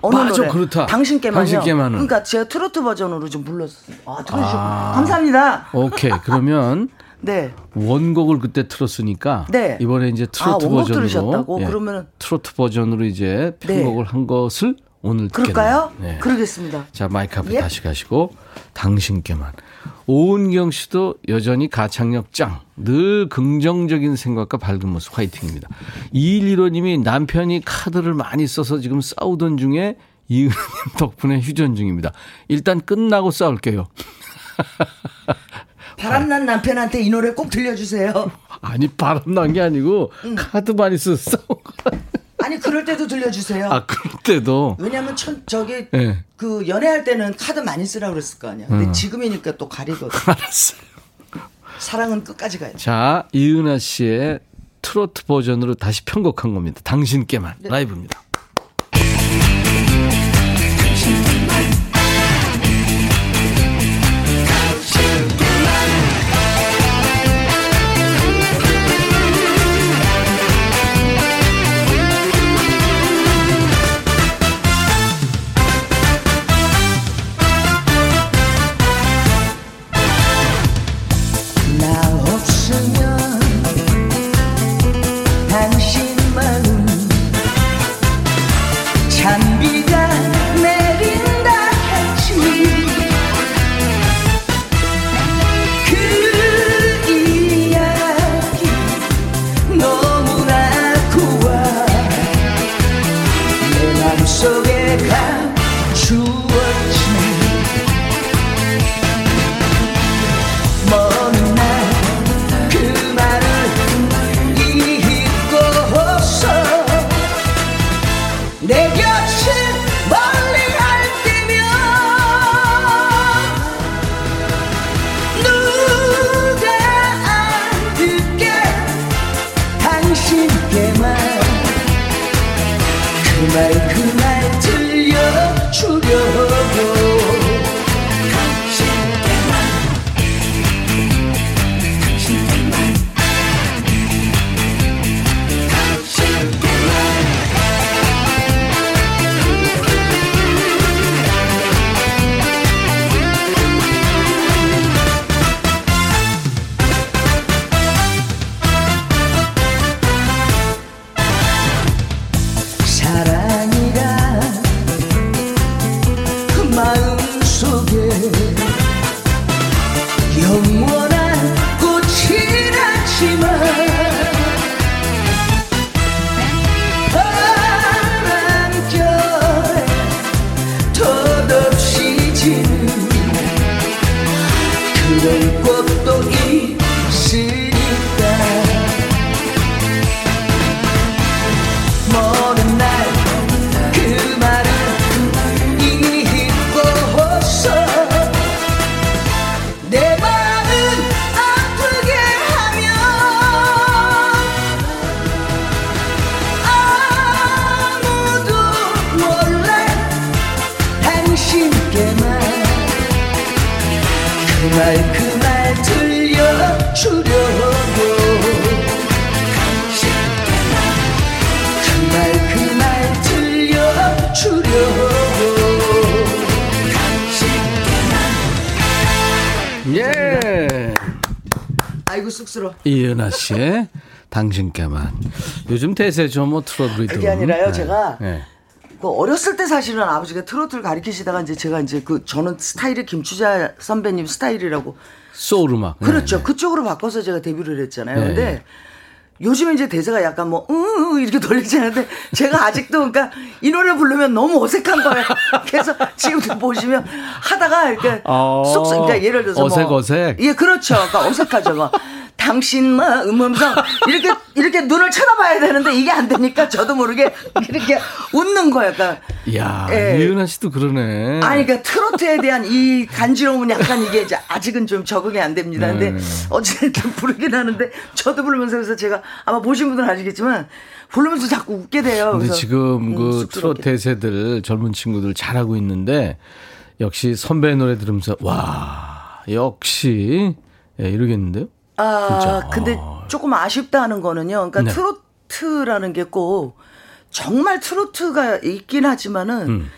Speaker 6: 어느
Speaker 1: 맞아,
Speaker 6: 노래?
Speaker 1: 그렇다.
Speaker 6: 당신께만요.
Speaker 1: 당신께만은.
Speaker 6: 그러니까 제가 트로트 버전으로 좀 불렀어요. 아, 들어주셨고 감사합니다.
Speaker 1: 오케이. 그러면 [laughs]
Speaker 6: 네.
Speaker 1: 원곡을 그때 틀었으니까
Speaker 6: 네.
Speaker 1: 이번에 이제 트로트
Speaker 6: 아,
Speaker 1: 버전으로 예,
Speaker 6: 들으셨다고? 그러면은-
Speaker 1: 트로트 버전으로 이제
Speaker 6: 네.
Speaker 1: 편곡을 한 것을 오늘
Speaker 6: 그럴까요?
Speaker 1: 네.
Speaker 6: 그러겠습니다.
Speaker 1: 자 마이크 앞에
Speaker 6: 예.
Speaker 1: 다시 가시고 당신께만 오은경 씨도 여전히 가창력 짱. 늘 긍정적인 생각과 밝은 모습 화이팅입니다. 2115님이 남편이 카드를 많이 써서 지금 싸우던 중에 이은님 덕분에 휴전 중입니다. 일단 끝나고 싸울게요. [laughs]
Speaker 6: 바람난 남편한테 이 노래 꼭 들려주세요.
Speaker 1: 아니 바람난 게 아니고 카드 많이 써서 싸운 거야.
Speaker 6: 아니 그럴 때도 들려주세요.
Speaker 1: 아 그럴 때도
Speaker 6: 왜냐면 천, 저기
Speaker 1: 예.
Speaker 6: 그 연애할 때는 카드 많이 쓰라 그랬을 거 아니야. 근데 지금이니까 또 가리거든. [laughs]
Speaker 1: 알았어요.
Speaker 6: 사랑은 끝까지 가야지.
Speaker 1: 자 이은하 씨의 트로트 버전으로 다시 편곡한 겁니다. 당신께만 라이브입니다.
Speaker 6: 쑥스러워.
Speaker 1: 이은하 씨의 당신께만. 요즘 대세죠, 뭐 트로트.
Speaker 6: 그게 아니라요,
Speaker 1: 네.
Speaker 6: 제가
Speaker 1: 네.
Speaker 6: 그 어렸을 때 사실은 아버지가 트로트를 가르치시다가 이제 제가 이제 그 저는 스타일이 김추자 선배님 스타일이라고
Speaker 1: 소울 음악.
Speaker 6: 그렇죠.
Speaker 1: 네, 네.
Speaker 6: 그쪽으로 바꿔서 제가 데뷔를 했잖아요.
Speaker 1: 네,
Speaker 6: 근데
Speaker 1: 네.
Speaker 6: 요즘에 이제 대사가 약간 뭐, 응, 응, 이렇게 돌리지 않는데, 제가 아직도 그러니까 이 노래 부르면 너무 어색한 거예요. 그래서 지금도 보시면 하다가 이렇게
Speaker 1: 어,
Speaker 6: 쏙, 쏙, 그러니까 예를 들어서.
Speaker 1: 어색,
Speaker 6: 뭐,
Speaker 1: 어색.
Speaker 6: 예, 그렇죠. 그러니까 어색하죠. 뭐. 당신 마 음 음성 이렇게 이렇게 눈을 쳐다봐야 되는데 이게 안 되니까 저도 모르게 이렇게 웃는 거예요. 그러니까
Speaker 1: 야,
Speaker 6: 예.
Speaker 1: 이은하 씨도 그러네.
Speaker 6: 아니, 그러니까 트로트에 대한 이 간지러움은 약간 이게 이제 아직은 좀 적응이 안 됩니다. 근데
Speaker 1: 네.
Speaker 6: 어쨌든 부르긴 하는데 저도 부르면서 그래서 제가 아마 보신 분들은 아시겠지만 부르면서 자꾸 웃게 돼요.
Speaker 1: 근데 지금
Speaker 6: 음,
Speaker 1: 그. 트로트 대세들 젊은 친구들 잘하고 있는데 역시 선배 노래 들으면서 와 역시 예, 이러겠는데요?
Speaker 6: 아,
Speaker 1: 진짜.
Speaker 6: 근데
Speaker 1: 아.
Speaker 6: 조금 아쉽다 하는 거는요. 그러니까
Speaker 1: 네.
Speaker 6: 트로트라는 게 꼭 정말 트로트가 있긴 하지만은
Speaker 1: 음.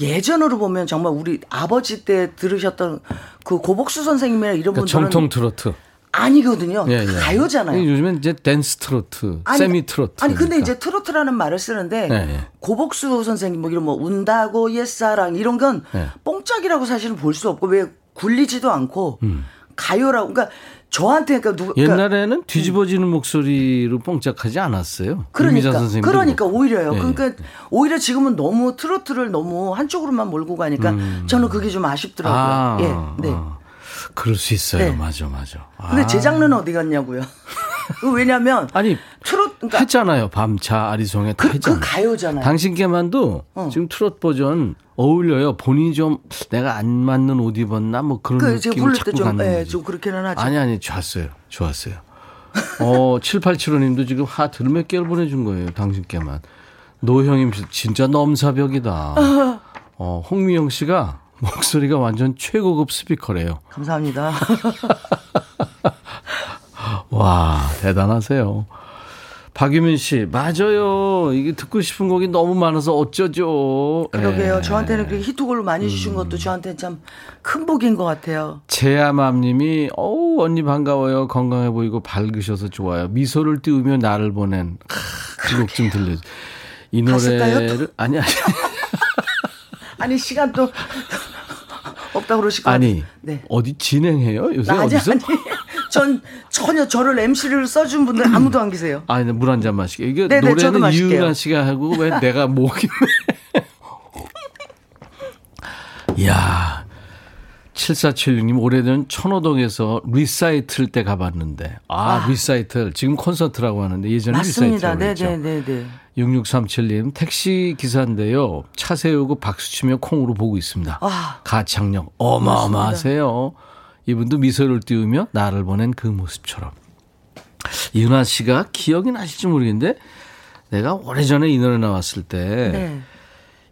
Speaker 6: 예전으로 보면 정말 우리 아버지 때 들으셨던 그 고복수 선생님이나 이런
Speaker 1: 그러니까
Speaker 6: 분들은
Speaker 1: 정통 트로트.
Speaker 6: 아니거든요.
Speaker 1: 예, 예.
Speaker 6: 가요잖아요.
Speaker 1: 요즘엔 이제 댄스 트로트, 세미 트로트.
Speaker 6: 아니 근데 이제 트로트라는 말을 쓰는데
Speaker 1: 네, 네.
Speaker 6: 고복수 선생님 뭐 이런 뭐 운다고 옛사랑 이런 건
Speaker 1: 네.
Speaker 6: 뽕짝이라고 사실은 볼 수 없고 왜 굴리지도 않고 가요라고 그러니까 저한테 그러니까 누가 그러니까
Speaker 1: 음. 옛날에는 뒤집어지는 목소리로 뽕짝하지 않았어요.
Speaker 6: 그러니까. 그러니까 오히려요.
Speaker 1: 예,
Speaker 6: 그러니까 오히려 지금은 너무 트로트를 너무 한쪽으로만 몰고 가니까 저는 그게 좀 아쉽더라고요.
Speaker 1: 음. 아,
Speaker 6: 예, 네.
Speaker 1: 아. 그럴 수 있어요.
Speaker 6: 네.
Speaker 1: 맞아, 맞아.
Speaker 6: 근데
Speaker 1: 아.
Speaker 6: 제 장르는 어디 갔냐고요. 왜냐면
Speaker 1: 아니
Speaker 6: 트로트 그러니까
Speaker 1: 했잖아요. 밤차 아리송에 다
Speaker 6: 그,
Speaker 1: 했잖아요.
Speaker 6: 그 가요잖아요.
Speaker 1: 당신께만도
Speaker 6: 어.
Speaker 1: 지금 트롯 버전 어울려요. 본인이 좀 내가 안 맞는 옷 입었나 뭐 그런
Speaker 6: 그
Speaker 1: 느낌을 자꾸
Speaker 6: 때좀
Speaker 1: 갖는
Speaker 6: 예. 좀 그렇게는 하죠.
Speaker 1: 아니 아니 좋았어요. 좋았어요. 어 [laughs] 7875님도 지금 하트를 몇 개를 보내준 거예요. 당신께만. 노형님 진짜 넘사벽이다. 어 홍미영 씨가 목소리가 완전 최고급 스피커래요.
Speaker 6: 감사합니다. [laughs]
Speaker 1: 와, 대단하세요. 박유민 씨, 맞아요. 이게 듣고 싶은 곡이 너무 많아서 어쩌죠.
Speaker 6: 그러게요.
Speaker 1: 예.
Speaker 6: 저한테는 그렇게 히트곡을 많이 주신 것도 저한테는 참 큰 복인 것 같아요.
Speaker 1: 제아맘 님이, 어우, 언니 반가워요. 건강해 보이고 밝으셔서 좋아요. 미소를 띄우며 나를 보낸. 그곡 좀 들려줘. 이 노래를, 아니, 아니. [laughs]
Speaker 6: 아니 시간 또 [laughs] 없다 그러실 것
Speaker 1: 아니.
Speaker 6: 네.
Speaker 1: 어디 진행해요? 요새
Speaker 6: 아니
Speaker 1: 어디서?
Speaker 6: 아니. 전 전혀 저를 MC를 써준 분들 아무도 안 계세요.
Speaker 1: 아니, 물 한 잔 마시게. 이게
Speaker 6: 네네, 저도
Speaker 1: 노래는. 이은하 씨가 하고 왜 내가 목이 이야. [laughs] 7476님 오래전 천호동에서 리사이틀 때 가봤는데 아, 리사이틀 지금 콘서트라고 하는데 예전에
Speaker 6: 맞습니다.
Speaker 1: 리사이틀이라고
Speaker 6: 네네네네.
Speaker 1: 했죠. 6637님 택시 기사인데요. 차 세우고 박수 치며 콩으로 보고 있습니다.
Speaker 6: 아.
Speaker 1: 가창력 어마어마하세요. 이분도 미소를 띄우며 나를 보낸 그 모습처럼. 이은하 씨가 기억이 나실지 모르겠는데 내가 오래전에 이 노래 나왔을 때
Speaker 6: 네.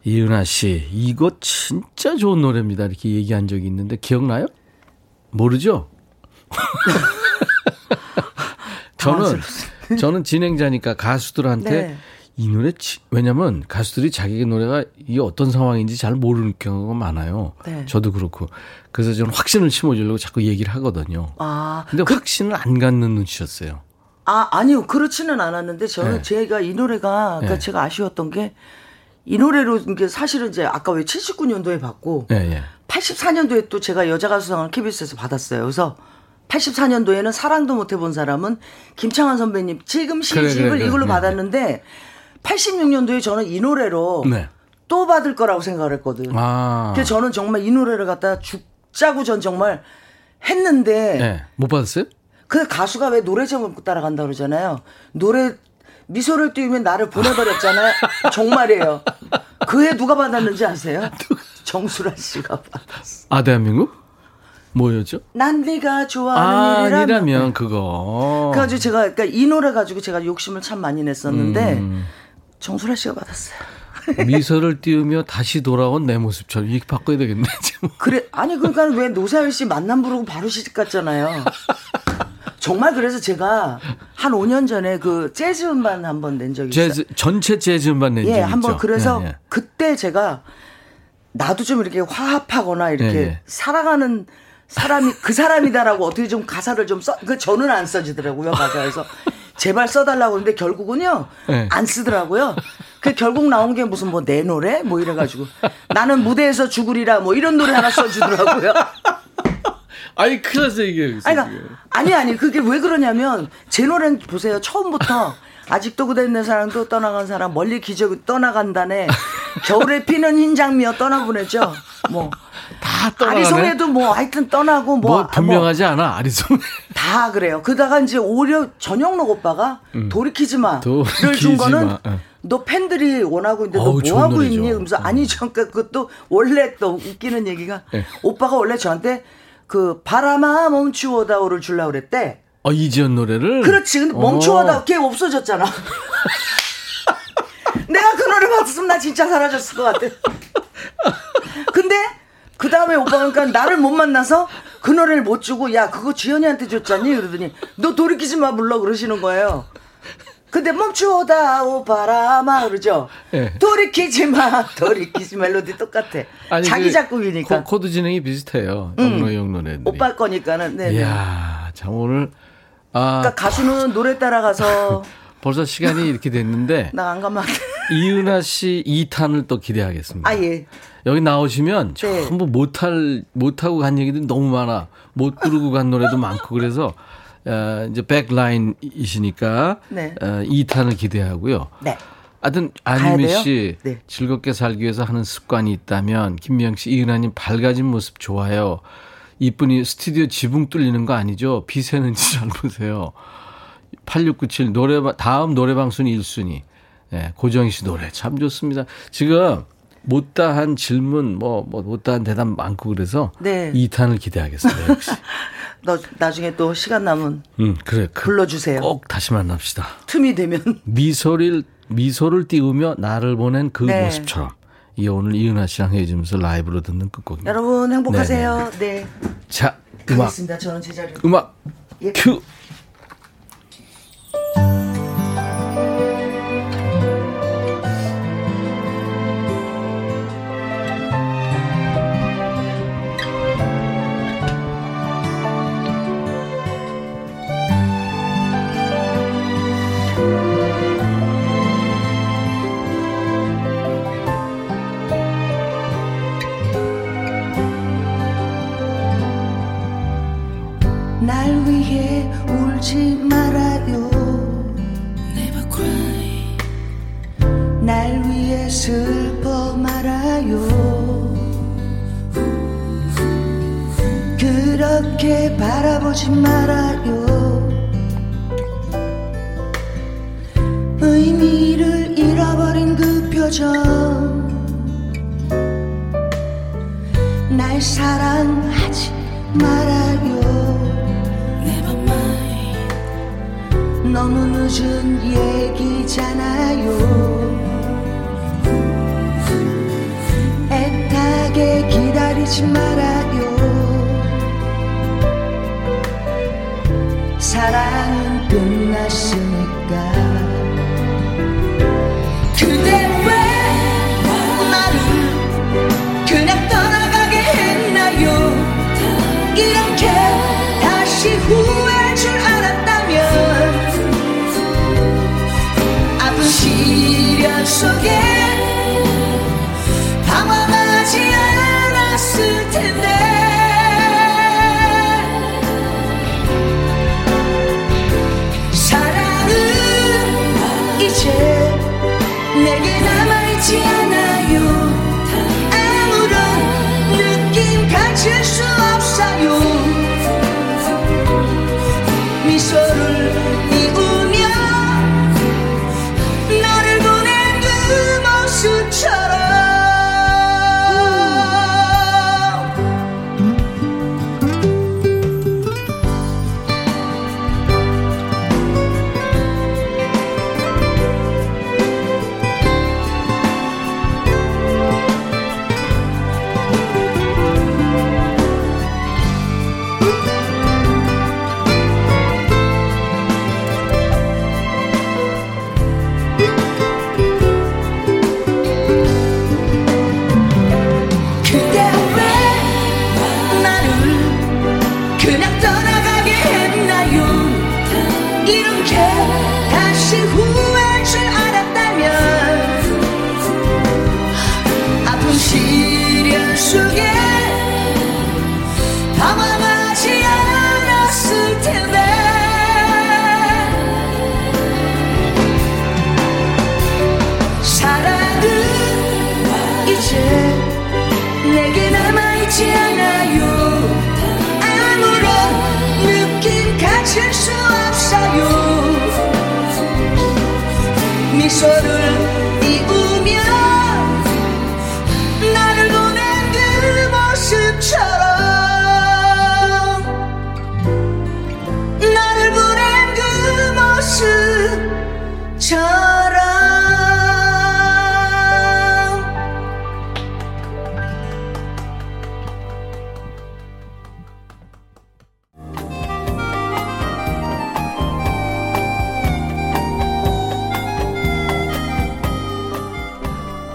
Speaker 1: 이은하 씨 이거 진짜 좋은 노래입니다 이렇게 얘기한 적이 있는데 기억나요? 모르죠? [laughs] 저는 저는 진행자니까 가수들한테
Speaker 6: 네.
Speaker 1: 이 노래 치- 왜냐면 가수들이 자기 노래가 이게 어떤 상황인지 잘 모르는 경우가 많아요.
Speaker 6: 네.
Speaker 1: 저도 그렇고 그래서 저는 확신을 심어주려고 자꾸 얘기를 하거든요.
Speaker 6: 아,
Speaker 1: 근데 확신을 안 갖는 눈치였어요.
Speaker 6: 아 아니요 그렇지는 않았는데 저는
Speaker 1: 네.
Speaker 6: 제가 이 노래가 그러니까
Speaker 1: 네.
Speaker 6: 제가 아쉬웠던 게 이 노래로 이게 사실은 이제 아까 왜 79년도에 받고
Speaker 1: 예, 예.
Speaker 6: 84년도에 또 제가 여자 가수상을 KBS에서 받았어요. 그래서 84년도에는 사랑도 못 해본 사람은 김창완 선배님 지금
Speaker 1: 그래,
Speaker 6: 시집을
Speaker 1: 그래, 그래.
Speaker 6: 이걸로
Speaker 1: 네,
Speaker 6: 받았는데 86년도에 저는 이 노래로
Speaker 1: 네.
Speaker 6: 또 받을 거라고 생각을 했거든.
Speaker 1: 아.
Speaker 6: 그래서 저는 정말 이 노래를 갖다 죽자고 전 정말 했는데
Speaker 1: 네. 못 받았어요?
Speaker 6: 그 가수가 왜 노래 제목 따라간다 그러잖아요. 노래 미소를 띄우면 나를 보내버렸잖아요. [laughs] 정말이에요. 그해 누가 받았는지 아세요? 정수라 씨가 받았어.
Speaker 1: 아, 대한민국? 뭐였죠?
Speaker 6: 난 네가 좋아하는
Speaker 1: 아,
Speaker 6: 일이라면.
Speaker 1: 그거.
Speaker 6: 그래가지고 제가 그러니까 이 노래 가지고 제가 욕심을 참 많이 냈었는데
Speaker 1: 음.
Speaker 6: 정수라 씨가 받았어요. [laughs]
Speaker 1: 미소를 띄우며 다시 돌아온 내 모습처럼 이렇게 바꿔야 되겠네. 지금.
Speaker 6: 그래 아니 그러니까 왜 노사연 씨 만남 부르고 바로 시집 갔잖아요. 정말 그래서 제가 한 5년 전에 그 재즈 음반 한 번 낸 적이 있어요.
Speaker 1: 재즈 전체 재즈 음반 낸 적이
Speaker 6: 예,
Speaker 1: 있죠.
Speaker 6: 한번 그래서
Speaker 1: 예, 예.
Speaker 6: 그때 제가 나도 좀 이렇게 화합하거나 이렇게
Speaker 1: 예, 예.
Speaker 6: 살아가는 사람이 그 사람이다라고 어떻게 좀 가사를 좀 써. 그 저는 안 써지더라고요 가사에서 제발 써달라고 하는데 결국은요
Speaker 1: 네.
Speaker 6: 안 쓰더라고요. 그 결국 나온 게 무슨 뭐 내 노래 뭐 이래가지고 나는 무대에서 죽으리라 뭐 이런 노래 하나 써주더라고요. [laughs]
Speaker 1: 아니 큰일 났어 이게.
Speaker 6: 아니, 그러니까, 아니, 아니, 그게 왜 그러냐면, 제 노래는 보세요. 처음부터, 아직도 그대 있는 사람도 떠나간 사람, 멀리 기적 떠나간다네. 겨울에 피는 흰 장미여 떠나보내죠. 뭐.
Speaker 1: 다 떠나가네.
Speaker 6: 아리송에도 뭐 하여튼 떠나고 뭐.
Speaker 1: 뭐
Speaker 6: 아,
Speaker 1: 분명하지 않아 아리송.
Speaker 6: 다 그래요. 그러다가 이제 오히려 전영록 오빠가 돌이키지 마를 준 거는
Speaker 1: 마. 예.
Speaker 6: 너 팬들이 원하고 있는데 너 뭐 하고
Speaker 1: 노래죠.
Speaker 6: 있니? 그러면서 아니 잠깐 그것도 원래 또 웃기는 얘기가
Speaker 1: 예.
Speaker 6: 오빠가 원래 저한테 그 바람아 멈추어다오를 주려고 그랬대.
Speaker 1: 어 이지연 노래를.
Speaker 6: 그렇지. 근데
Speaker 1: 어.
Speaker 6: 멈추어다 걔 없어졌잖아. [laughs] 내가 그 노래 봤으면 나 진짜 사라졌을 것 같아. 근데 그 다음에 오빠가 그러니까 나를 못 만나서 그 노래를 못 주고 야 그거 지연이한테 줬잖니 그러더니 너 돌이키지 마 불러 그러시는 거예요. 근데 멈추어다 오 바람아 그러죠.
Speaker 1: 예.
Speaker 6: 돌이키지 마 [laughs] 돌이키지 멜로디 똑같아.
Speaker 1: 아니,
Speaker 6: 자기
Speaker 1: 그
Speaker 6: 작곡이니까.
Speaker 1: 코, 코드 진행이 비슷해요. 영로용 노래들이.
Speaker 6: 오빠 거니까는. 네. 네.
Speaker 1: 이야 참 오늘 아
Speaker 6: 그러니까 가수는 노래 따라가서 [laughs]
Speaker 1: 벌써 시간이 이렇게 됐는데 [laughs]
Speaker 6: 나 안 가면.
Speaker 1: 이은하 씨 2탄을 또 기대하겠습니다.
Speaker 6: 아 예.
Speaker 1: 여기 나오시면
Speaker 6: 네.
Speaker 1: 전부 못할 못하고 간 얘기들이 너무 많아. 못 부르고 간 노래도 많고 그래서 어, 이제 백라인이시니까
Speaker 6: 네.
Speaker 1: 어, 2탄을 기대하고요.
Speaker 6: 네.
Speaker 1: 하여튼 안유미? 씨
Speaker 6: 네.
Speaker 1: 즐겁게 살기 위해서 하는 습관이 있다면 김미영 씨 이은하님 밝아진 모습 좋아요. 이분이 스튜디오 지붕 뚫리는 거 아니죠? 비 새는지 잘 보세요. 8697 노래방 다음 노래방 순위 1순위. 예, 고정희 씨 노래 참 좋습니다. 지금 못다한 질문 뭐, 뭐 못다한 대답 많고 그래서
Speaker 6: 네.
Speaker 1: 2탄을 기대하겠습니다. 역시. [laughs]
Speaker 6: 너 나중에 또 시간 남은
Speaker 1: 음, 그래. 그-
Speaker 6: 불러주세요.
Speaker 1: 꼭 다시 만납시다.
Speaker 6: 틈이 되면
Speaker 1: 미소를 미소를 띄우며 나를 보낸 그
Speaker 6: 네.
Speaker 1: 모습처럼. 이 오늘 이은하 씨랑 헤어지면서 라이브로 듣는 끝곡입니다.
Speaker 6: 여러분 행복하세요. 네.
Speaker 1: 자, 음악,
Speaker 6: 가겠습니다. 저는 제자리로.
Speaker 1: 음악,
Speaker 6: 예.
Speaker 1: 큐.
Speaker 6: 울지 말아요. 날 위해 슬퍼 말아요. 그렇게 바라보지 말아요. 의미를 잃어버린 그 표정. 날 사랑하지 말아요. 너무 늦은 얘기잖아요. 애타게 기다리지 말아요. 미소를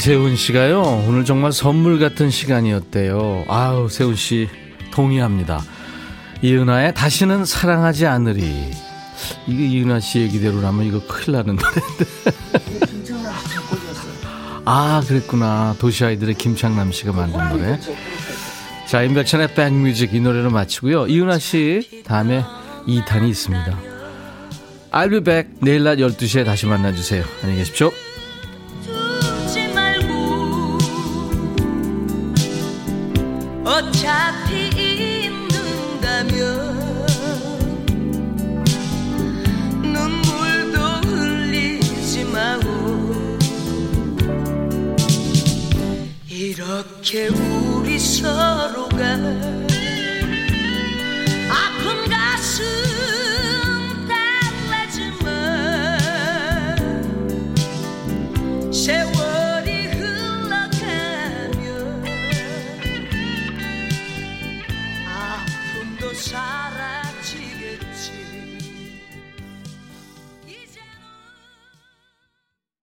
Speaker 1: 이세훈 씨가요 오늘 정말 선물 같은 시간이었대요. 아우 세훈 씨 동의합니다. 이은하의 다시는 사랑하지 않으리. 이게 이은하 씨 얘기대로라면 이거 큰일 나는 노래인데. [laughs] 아 그랬구나. 도시아이들의 김창남 씨가 만든 노래. 자 임백천의 백뮤직 이 노래로 마치고요. 이은하 씨 다음에 2탄이 있습니다. I'll be back. 내일 낮 12시에 다시 만나주세요. 안녕히 계십시오